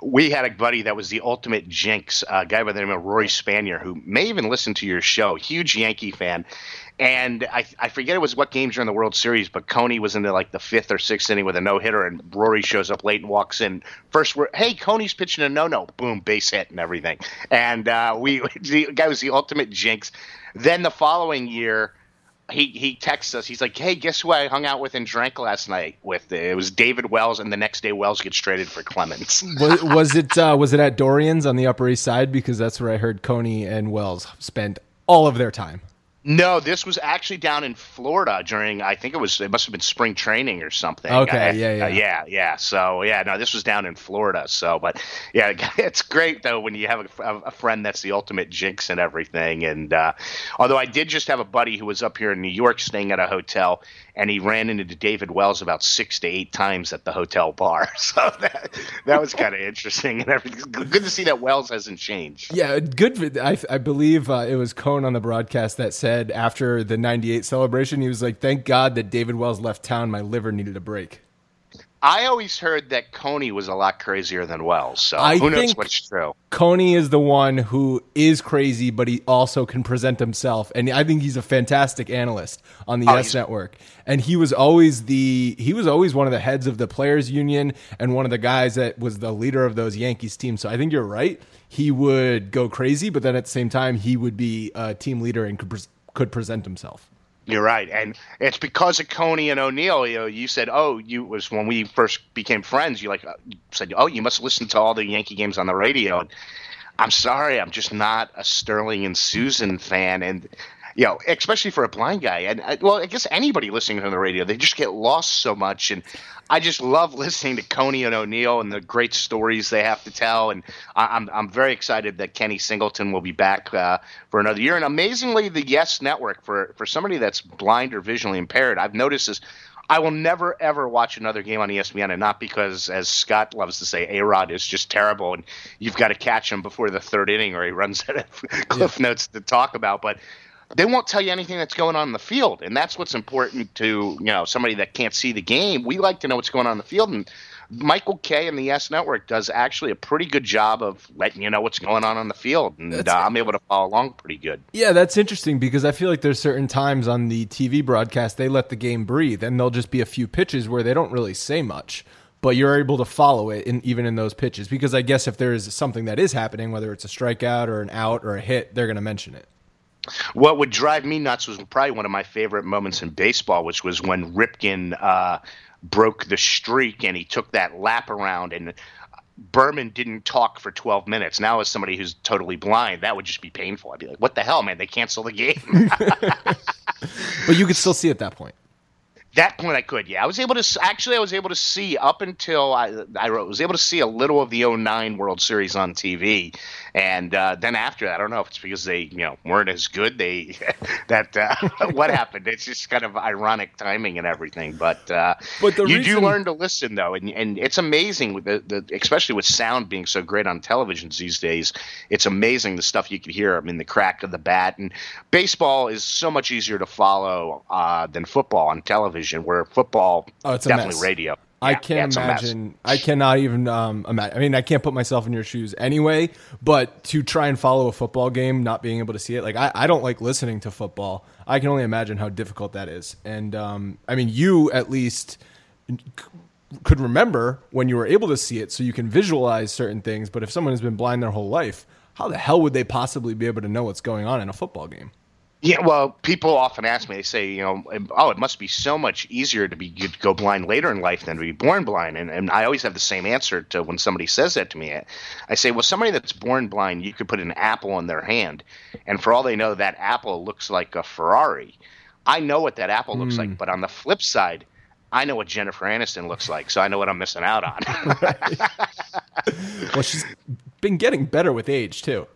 we had a buddy that was the ultimate jinx, a guy by the name of Rory Spanier, who may even listen to your show, huge Yankee fan. And I, I forget it was what games during the World Series, but Coney was into like the fifth or sixth inning with a no hitter, and Rory shows up late and walks in. First, we're hey, Coney's pitching a no no, boom, base hit and everything. And uh, we, *laughs* the guy was the ultimate jinx. Then the following year, he he texts us. He's like, "Hey, guess who I hung out with and drank last night with? It was David Wells." And the next day, Wells gets traded for Clemens. *laughs* Was, was it uh, was it at Dorrian's on the Upper East Side because that's where I heard Coney and Wells spend all of their time. No, this was actually down in Florida during. I think it was. It must have been spring training or something. Okay, I- yeah, yeah. uh, yeah, yeah. So yeah, no, this was down in Florida. So, but yeah, *laughs* it's great though when you have a, a friend that's the ultimate jinx and everything. And uh, although I did just have a buddy who was up here in New York staying at a hotel, and he ran into David Wells about six to eight times at the hotel bar. *laughs* So that that was kind of interesting and everything. Good to see that Wells hasn't changed. Yeah, good. I, I believe uh, it was Cone on the broadcast that said after the '98 celebration, he was like, "Thank God that David Wells left town. My liver needed a break." I always heard that Coney was a lot crazier than Wells. So I who knows what's true. Coney is the one who is crazy, but he also can present himself, and I think he's a fantastic analyst on the Oh, YES Network. And he was always the he was always one of the heads of the players' union and one of the guys that was the leader of those Yankees teams. So I think you're right. He would go crazy, but then at the same time, he would be a team leader and could could present himself. You're right, and it's because of Coney and O'Neill. You know, you said, "Oh, you was when we first became friends." You like uh, said, "Oh, you must listen to all the Yankee games on the radio." And I'm sorry, I'm just not a Sterling and Suzyn fan, and you know, especially for a blind guy. And I, well, I guess anybody listening on the radio, they just get lost so much, and I just love *laughs* listening to Coney and O'Neill and the great stories they have to tell. And I, I'm I'm very excited that Kenny Singleton will be back uh, for another year. And amazingly, the Yes Network for for somebody that's blind or visually impaired, I've noticed this. I will never ever watch another game on ESPN, and not because, as Scott loves to say, A Rod is just terrible, and you've got to catch him before the third inning, or he runs *laughs* out of cliff notes to talk about. But they won't tell you anything that's going on in the field, and that's what's important to you know somebody that can't see the game. We like to know what's going on in the field, and Michael Kay and the YES Network does actually a pretty good job of letting you know what's going on on the field, and uh, I'm able to follow along pretty good. Yeah, that's interesting because I feel like there's certain times on the TV broadcast they let the game breathe, and there'll just be a few pitches where they don't really say much, but you're able to follow it in, even in those pitches. Because I guess if there is something that is happening, whether it's a strikeout or an out or a hit, they're going to mention it. What would drive me nuts was probably one of my favorite moments in baseball, which was when Ripken uh, broke the streak and he took that lap around and Berman didn't talk for 12 minutes. Now, as somebody who's totally blind, that would just be painful. I'd be like, what the hell, man? They cancel the game. *laughs* But you could still see at that point. That point I could, yeah. I was able to actually I was able to see up until I I was able to see a little of the 09 World Series on TV, and uh, then after that, I don't know if it's because they you know weren't as good. They *laughs* that uh, *laughs* what happened? It's just kind of ironic timing and everything. But uh, But you reason- do learn to listen though, and and it's amazing with the, the especially with sound being so great on televisions these days. It's amazing the stuff you can hear. I mean, the crack of the bat and baseball is so much easier to follow uh, than football on television. Where football, Oh, it's definitely radio. I Yeah, can't mess. imagine. I cannot even um, imagine. I mean, I can't put myself in your shoes anyway. But to try and follow a football game, not being able to see it, like I, I don't like listening to football. I can only imagine how difficult that is. And um, I mean, you at least c- could remember when you were able to see it, so you can visualize certain things. But if someone has been blind their whole life, how the hell would they possibly be able to know what's going on in a football game? Yeah, well, people often ask me. They say, you know, oh, it must be so much easier to be to go blind later in life than to be born blind. And, and I always have the same answer to when somebody says that to me. I say, well, somebody that's born blind, you could put an apple in their hand, and for all they know, that apple looks like a Ferrari. I know what that apple looks like, hmm. but on the flip side, I know what Jennifer Aniston looks like, so I know what I'm missing out on. *laughs* *laughs* Well, she's been getting better with age too.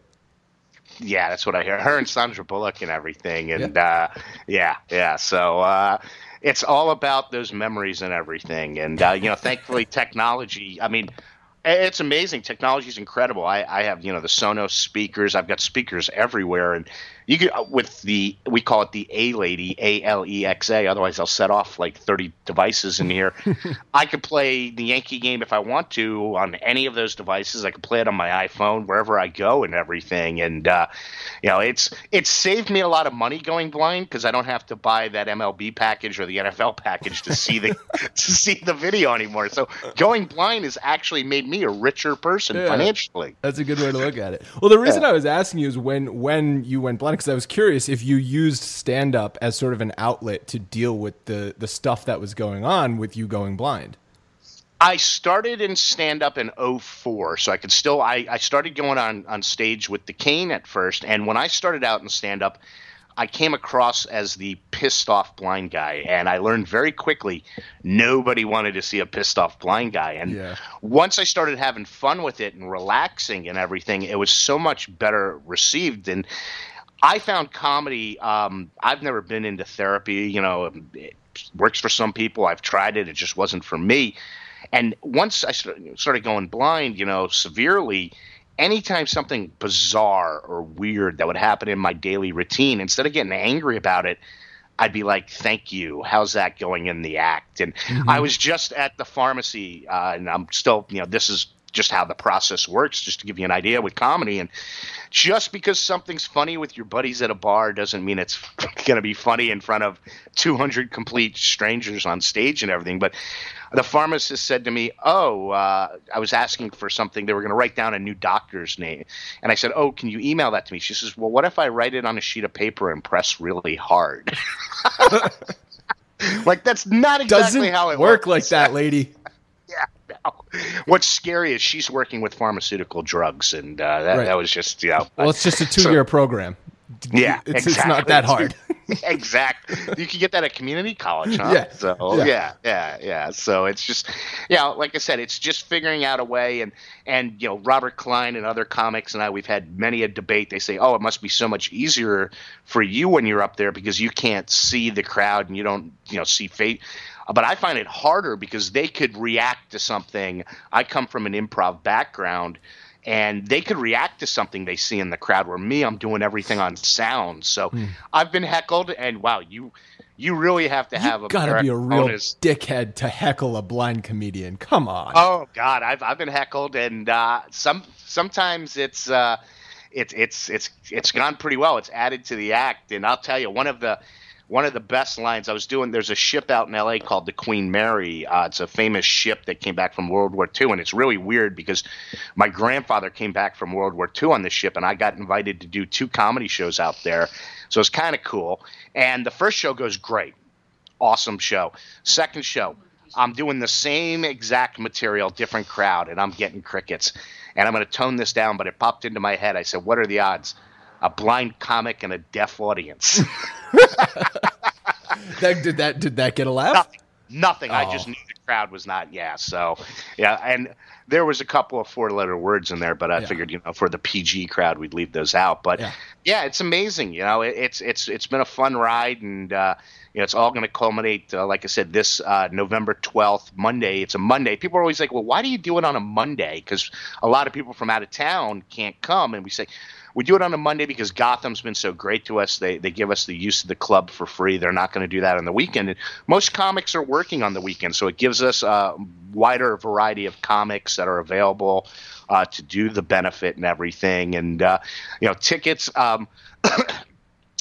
Yeah, that's what I hear. Her and Sandra Bullock and everything, and yeah, uh, yeah, yeah. So uh, it's all about those memories and everything. And uh, you know, thankfully, *laughs* technology. I mean, it's amazing. Technology is incredible. I, I have you know the Sonos speakers. I've got speakers everywhere, and you could uh, with the we call it the A Lady A L E X A. Otherwise, I'll set off like thirty devices in here. *laughs* I could play the Yankee game if I want to on any of those devices. I could play it on my iPhone wherever I go and everything. And uh, you know, it's it's saved me a lot of money going blind because I don't have to buy that MLB package or the NFL package to see the *laughs* to see the video anymore. So going blind has actually made me a richer person Yeah. financially. That's a good way to look at it. Well, the reason I was asking you is when when you went blind because I was curious if you used stand up as sort of an outlet to deal with the the stuff that was going on with you going blind. I started in stand up in 04, so I could still I, I started going on on stage with the cane at first, and when I started out in stand up, I came across as the pissed off blind guy, and I learned very quickly nobody wanted to see a pissed off blind guy. And Yeah. once I started having fun with it and relaxing and everything, it was so much better received. And I found comedy. Um, I've never been into therapy. You know, it works for some people. I've tried it. It just wasn't for me. And once I started going blind, you know, severely, anytime something bizarre or weird that would happen in my daily routine, instead of getting angry about it, I'd be like, "Thank you. How's that going in the act?" And I was just at the pharmacy, uh, and I'm still, you know, this is just how the process works, just to give you an idea with comedy. And just because something's funny with your buddies at a bar doesn't mean it's *laughs* going to be funny in front of 200 complete strangers on stage and everything. But the pharmacist said to me, "Oh, uh, I was asking for something. They were going to write down a new doctor's name." And I said, "Oh, can you email that to me?" She says, "Well, what if I write it on a sheet of paper and press really hard?" *laughs* *laughs* like that's not exactly Doesn't how it work works. like that, lady. Yeah. *laughs* No. What's scary is she's working with pharmaceutical drugs, and uh, that, Right. that was just you know. Well, it's just a *laughs* two year program. Yeah, it's, exactly. it's not that hard. *laughs* exactly. You can get that at community college, huh? Yeah. So Yeah. yeah. yeah, yeah, So it's just, you know, like I said, it's just figuring out a way. And and you know, Robert Klein and other comics and I, we've had many a debate. They say, oh, it must be so much easier for you when you're up there because you can't see the crowd and you don't, you know, see fate. But I find it harder because they could react to something. I come from an improv background and they could react to something they see in the crowd where me i'm doing everything on sound so Hmm. i've been heckled and wow you you really have to have You a gotta be a real cojones. dickhead to heckle a blind comedian. Come on. oh god i've i've been heckled and uh some sometimes it's uh it's it's it's it's gone pretty well it's added to the act and i'll tell you one of the one of the best lines I was doing. There's a ship out in L.A. called the Queen Mary. Uh, it's a famous ship that came back from World War II, and it's really weird because my grandfather came back from World War II on this ship, and I got invited to do two comedy shows out there. So it's kind of cool. And the first show goes great, awesome show. Second show, I'm doing the same exact material, different crowd, and I'm getting crickets. And I'm going to tone this down, but it popped into my head. I said, "What are the odds?" A blind comic and a deaf audience. *laughs* That, did that did that get a laugh? nothing. Nothing. I Oh. just knew the crowd was not. Yeah. So, yeah, and there was a couple of four-letter words in there, but I Yeah. figured, you know, for the PG crowd, we'd leave those out. But Yeah. yeah, it's amazing. You know, it, it's it's it's been a fun ride, and uh, you know, it's all going to culminate, uh, like I said, this uh, November twelfth, Monday. It's a Monday. People are always like, "Well, why do you do it on a Monday?" Because a lot of people from out of town can't come, and we say. We do it on a Monday because Gotham's been so great to us. They they give us the use of the club for free. They're not going to do that on the weekend. And most comics are working on the weekend, so it gives us a wider variety of comics that are available uh, to do the benefit and everything. And uh, you know, tickets. Um, *coughs*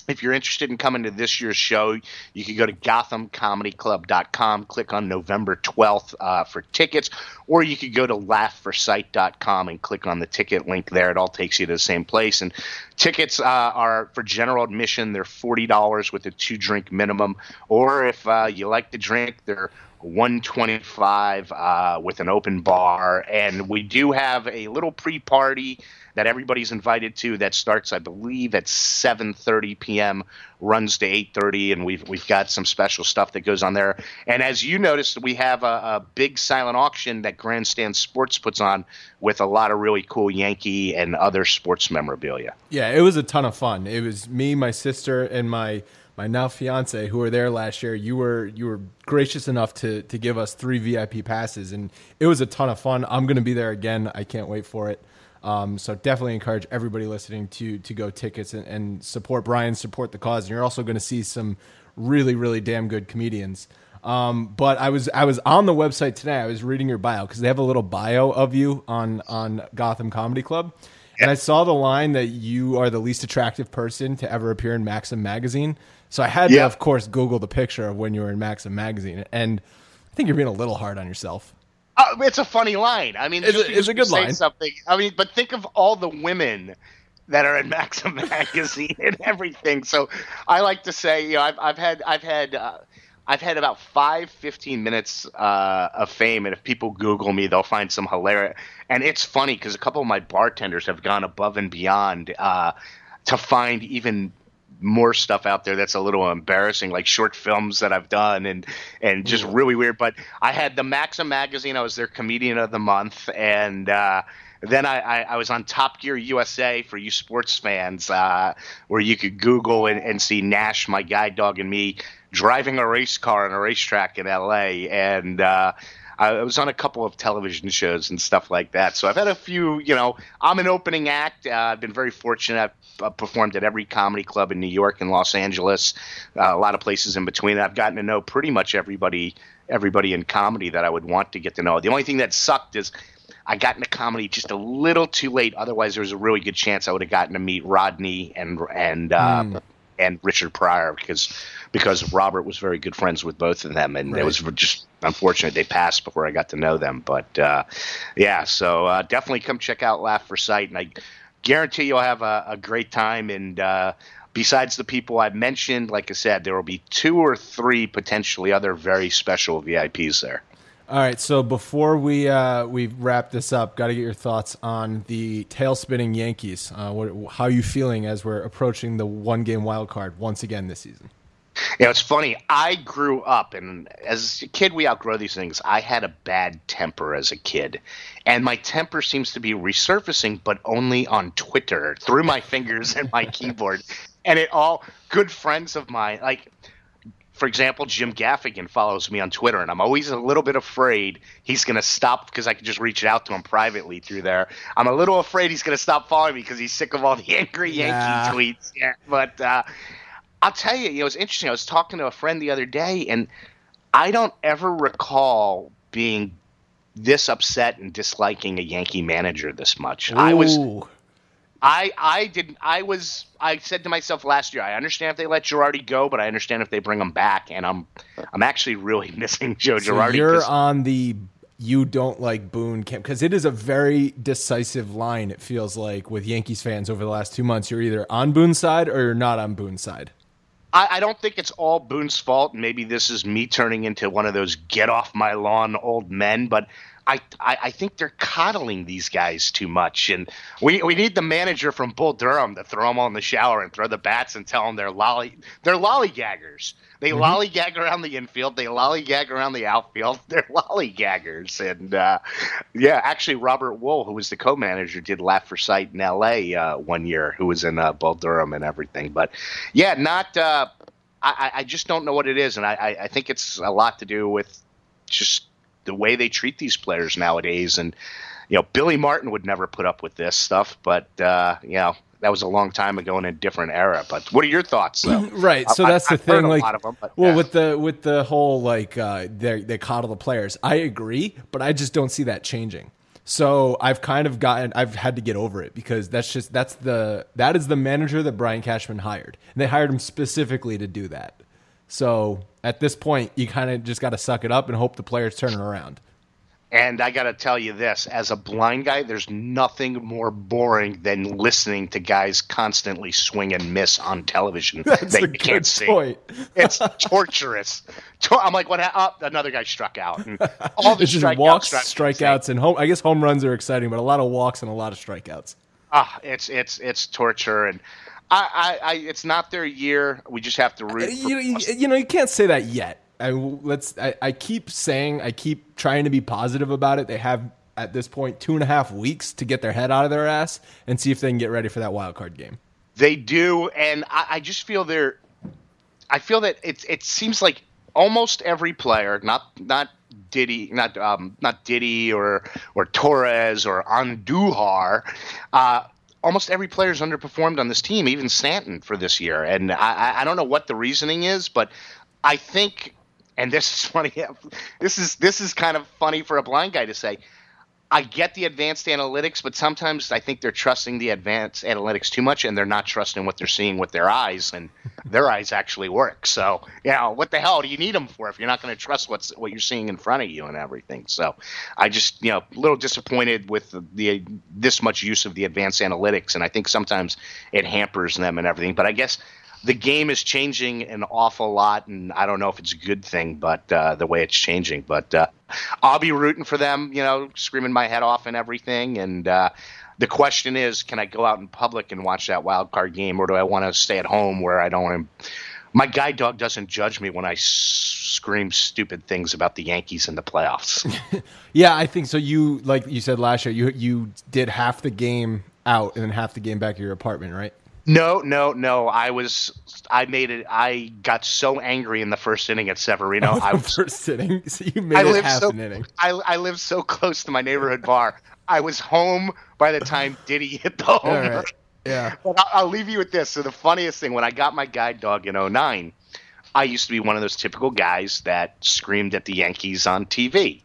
if you're interested in coming to this year's show, you can go to gothamcomedyclub.com, click on November 12th uh, for tickets, or you could go to laughforsight.com and click on the ticket link there. It all takes you to the same place. And tickets uh, are for general admission, they're $40 with a two drink minimum, or if uh, you like to drink, they're 125 uh, with an open bar and we do have a little pre-party that everybody's invited to that starts i believe at 7.30 p.m runs to 8.30 and we've, we've got some special stuff that goes on there. And as you noticed we have a, a big silent auction that grandstand sports puts on with a lot of really cool yankee and other sports memorabilia. Yeah it was a ton of fun. It was me my sister and my my now fiance who were there last year. You were you were gracious enough to to give us three vip passes and it was a ton of fun. I'm going to be there again. I can't wait for it um, so definitely encourage everybody listening to to go tickets and, and support brian support the cause and you're also going to see some really really damn good comedians um, but I was I was on the website today. I was reading your bio because they have a little bio of you on on Gotham Comedy Club, and I saw the line that you are the least attractive person to ever appear in Maxim magazine. So I had to, of course, Google the picture of when you were in Maxim magazine, and I think you're being a little hard on yourself. Uh, it's a funny line. I mean, It's a- it's a good line. Something. I mean, but think of all the women that are in *laughs* Maxim magazine and everything. So I like to say, you know, I've, I've had, I've had, uh, I've had about five, 15 minutes uh, of fame, and if people Google me, they'll find some hilarious. And it's funny because a couple of my bartenders have gone above and beyond uh, to find even more stuff out there that's a little embarrassing, like short films that I've done and and just really weird. But I had the Maxim magazine. I was their comedian of the month, and uh, then I, I, I was on Top Gear USA for you sports fans, uh, where you could Google and, and see Nash, my guide dog, and me driving a race car on a racetrack in LA, and. Uh, I was on a couple of television shows and stuff like that. So I've had a few, you know, I'm an opening act. Uh, I've been very fortunate. I've performed at every comedy club in New York and Los Angeles, uh, a lot of places in between. I've gotten to know pretty much everybody, everybody in comedy that I would want to get to know. The only thing that sucked is I got into comedy just a little too late. Otherwise, there was a really good chance I would have gotten to meet Rodney and and uh, and Richard Pryor because because Robert was very good friends with both of them, and it was just unfortunate they passed before I got to know them. But uh, yeah, so uh, definitely come check out Laugh for Sight, and I guarantee you'll have a, a great time. And uh, besides the people I've mentioned, like I said, there will be two or three potentially other very special VIPs there. All right, so before we uh, we wrap this up, got to get your thoughts on the tail spinning Yankees. Uh, what, how are you feeling as we're approaching the one game wild card once again this season? You know, it's funny. I grew up, and as a kid, we outgrow these things. I had a bad temper as a kid, and my temper seems to be resurfacing, but only on Twitter through my fingers and my *laughs* keyboard. And it all good friends of mine, like for example, Jim Gaffigan follows me on Twitter, and I'm always a little bit afraid he's going to stop because I can just reach out to him privately through there. I'm a little afraid he's going to stop following me because he's sick of all the angry Yankee Nah. tweets. Yeah, but uh, I'll tell you, you know, it's interesting. I was talking to a friend the other day, and I don't ever recall being this upset and disliking a Yankee manager this much. I was. I I didn't. I was. I said to myself last year. I understand if they let Girardi go, but I understand if they bring him back. And I'm I'm actually really *laughs* missing Joe So Girardi. You're on the you don't like Boone camp because it is a very decisive line. It feels like with Yankees fans over the last two months, you're either on Boone's side or you're not on Boone's side. I, I don't think it's all Boone's fault. Maybe this is me turning into one of those get off my lawn old men, but I, I, I think they're coddling these guys too much. And we, we need the manager from Bull Durham to throw them all in the shower and throw the bats and tell them they're lolly they're lollygaggers. They lollygag around the infield. They lollygag around the outfield. *laughs* They're lollygaggers. And uh, yeah, actually, Robert Wuhl, who was the co-manager, did Laugh for Sight in L.A. Uh, one year, who was in uh, Bull Durham and everything. But yeah, not. Uh, I, I- just don't know what it is, and I, I think it's a lot to do with just the way they treat these players nowadays. And you know, Billy Martin would never put up with this stuff, but uh, you know, that was a long time ago in a different era. But what are your thoughts? Though? *laughs* right. So I- that's the I've thing. Like, them, but, well, yeah. with the with the whole like uh, they they coddle the players. I agree, but I just don't see that changing. So I've kind of gotten I've had to get over it because that's just that's the that is the manager that Brian Cashman hired. And they hired him specifically to do that. So at this point, you kind of just got to suck it up and hope the players turn it around. And I got to tell you this as a blind guy, there's nothing more boring than listening to guys constantly swing and miss on television *laughs* That's that a you good can't see. point. It's torturous. *laughs* I'm like, what? ha- Oh, another guy struck out. And all the It's just strikeouts, walks, strikeouts, and home. I guess home runs are exciting, but a lot of walks and a lot of strikeouts. Ah, it's it's it's torture, and I, I, I it's not their year. We just have to root. you, you, you know, you can't say that yet. I let's. I, I keep saying, I keep trying to be positive about it. They have at this point two and a half weeks to get their head out of their ass and see if they can get ready for that wild card game. They do, and I, I just feel they're. I feel that it it seems like almost every player, not not Didi, not um, not Didi or or Torres or Andujar, uh, almost every player player's underperformed on this team, even Stanton for this year, and I, I- I don't know what the reasoning is, but I think, and this is *laughs* funny. This is this is kind of funny for a blind guy to say. I get the advanced analytics, but sometimes I think they're trusting the advanced analytics too much, and they're not trusting what they're seeing with their eyes, and *laughs* their eyes actually work. So, you know, what the hell do you need them for if you're not going to trust what's what you're seeing in front of you and everything? So, I just, you know, a little disappointed with the, the this much use of the advanced analytics, and I think sometimes it hampers them and everything. But I guess the game is changing an awful lot, and I don't know if it's a good thing, but uh, the way it's changing. But uh, I'll be rooting for them, you know, screaming my head off and everything. And uh, the question is, can I go out in public and watch that wild card game, or do I want to stay at home where I don't? My guide dog doesn't judge me when I s- scream stupid things about the Yankees in the playoffs. *laughs* Yeah, I think so. You like you said last year, you you did half the game out and then half the game back at your apartment, right? No, no, no. I was, I made it. I got so angry in the first inning at Severino. Oh, I was, First sitting, *laughs* so you made I it live half so, an inning. I, I live so close to my neighborhood bar. I was home by the time *laughs* Didi hit the home All run. Yeah. But I'll, I'll leave you with this. So the funniest thing, when I got my guide dog in 09, I used to be one of those typical guys that screamed at the Yankees on TV.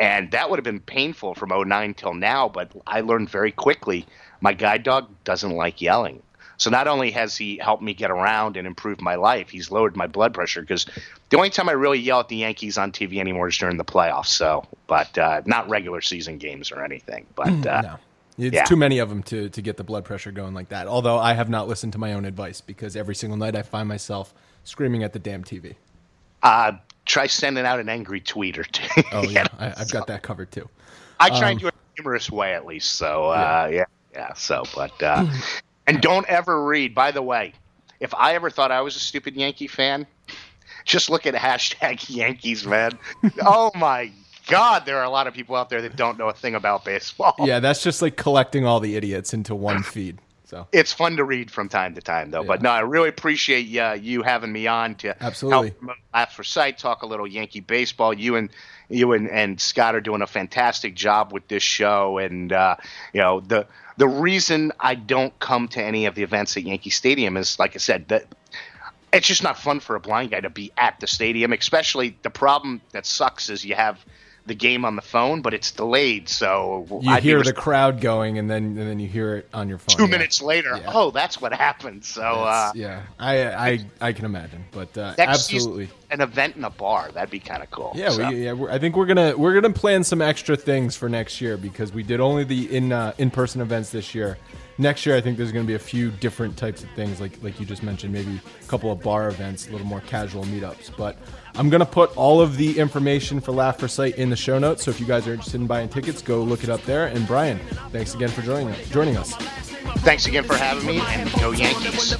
And that would have been painful from 09 till now, but I learned very quickly my guide dog doesn't like yelling. So not only has he helped me get around and improve my life, he's lowered my blood pressure because the only time I really yell at the Yankees on TV anymore is during the playoffs. So, but uh, not regular season games or anything. But uh, No. It's Yeah. too many of them to, to get the blood pressure going like that. Although I have not listened to my own advice because every single night I find myself screaming at the damn TV. uh, try sending out an angry tweet or two. *laughs* Oh yeah. I, I've got that covered too. I try Um, and do it in a humorous way at least. So uh, yeah, yeah. So, but uh, *clears throat* and don't ever read. By the way, if I ever thought I was a stupid Yankee fan, just look at *laughs* hashtag Yankees, man. oh my God, there are a lot of people out there that don't know a thing about baseball. Yeah, that's just like collecting all the idiots into one *laughs* feed. So It's fun to read from time to time, though. But no, I really appreciate uh, you having me on to Absolutely. help promote Laughs for Sight, talk a little Yankee baseball. You and you and, and Scott are doing a fantastic job with this show, and uh, you know the the reason I don't come to any of the events at Yankee Stadium is, like I said, that it's just not fun for a blind guy to be at the stadium. Especially the problem that sucks is you have the game on the phone, but it's delayed, so you I'd hear res- the crowd going, and then and then you hear it on your phone. two Yeah. minutes later. Yeah. Oh, that's what happened. So. Uh, yeah, I, I I can imagine, but uh, absolutely. an event in a bar. That'd be kind of cool. Yeah, So, we, yeah. We're, I think we're gonna we're gonna plan some extra things for next year because we did only the in uh, in person events this year. Next year, I think there's gonna be a few different types of things, like like you just mentioned, maybe a couple of bar events, a little more casual meetups. But I'm gonna put all of the information for Laugh for Sight in the show notes. So if you guys are interested in buying tickets, go look it up there. And Brian, thanks again for joining joining us. Thanks again for having me, and go Yankees.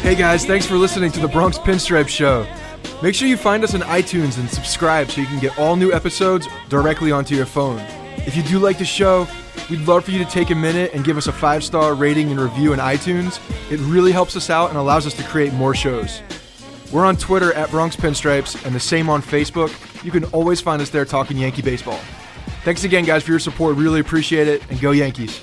Hey guys, thanks for listening to the Bronx Pinstripe Show. Make sure you find us on iTunes and subscribe so you can get all new episodes directly onto your phone. If you do like the show, we'd love for you to take a minute and give us a five star rating and review in iTunes. It really helps us out and allows us to create more shows. We're on Twitter at Bronx Pinstripes and the same on Facebook. You can always find us there talking Yankee baseball. Thanks again, guys, for your support. Really appreciate it, and go Yankees.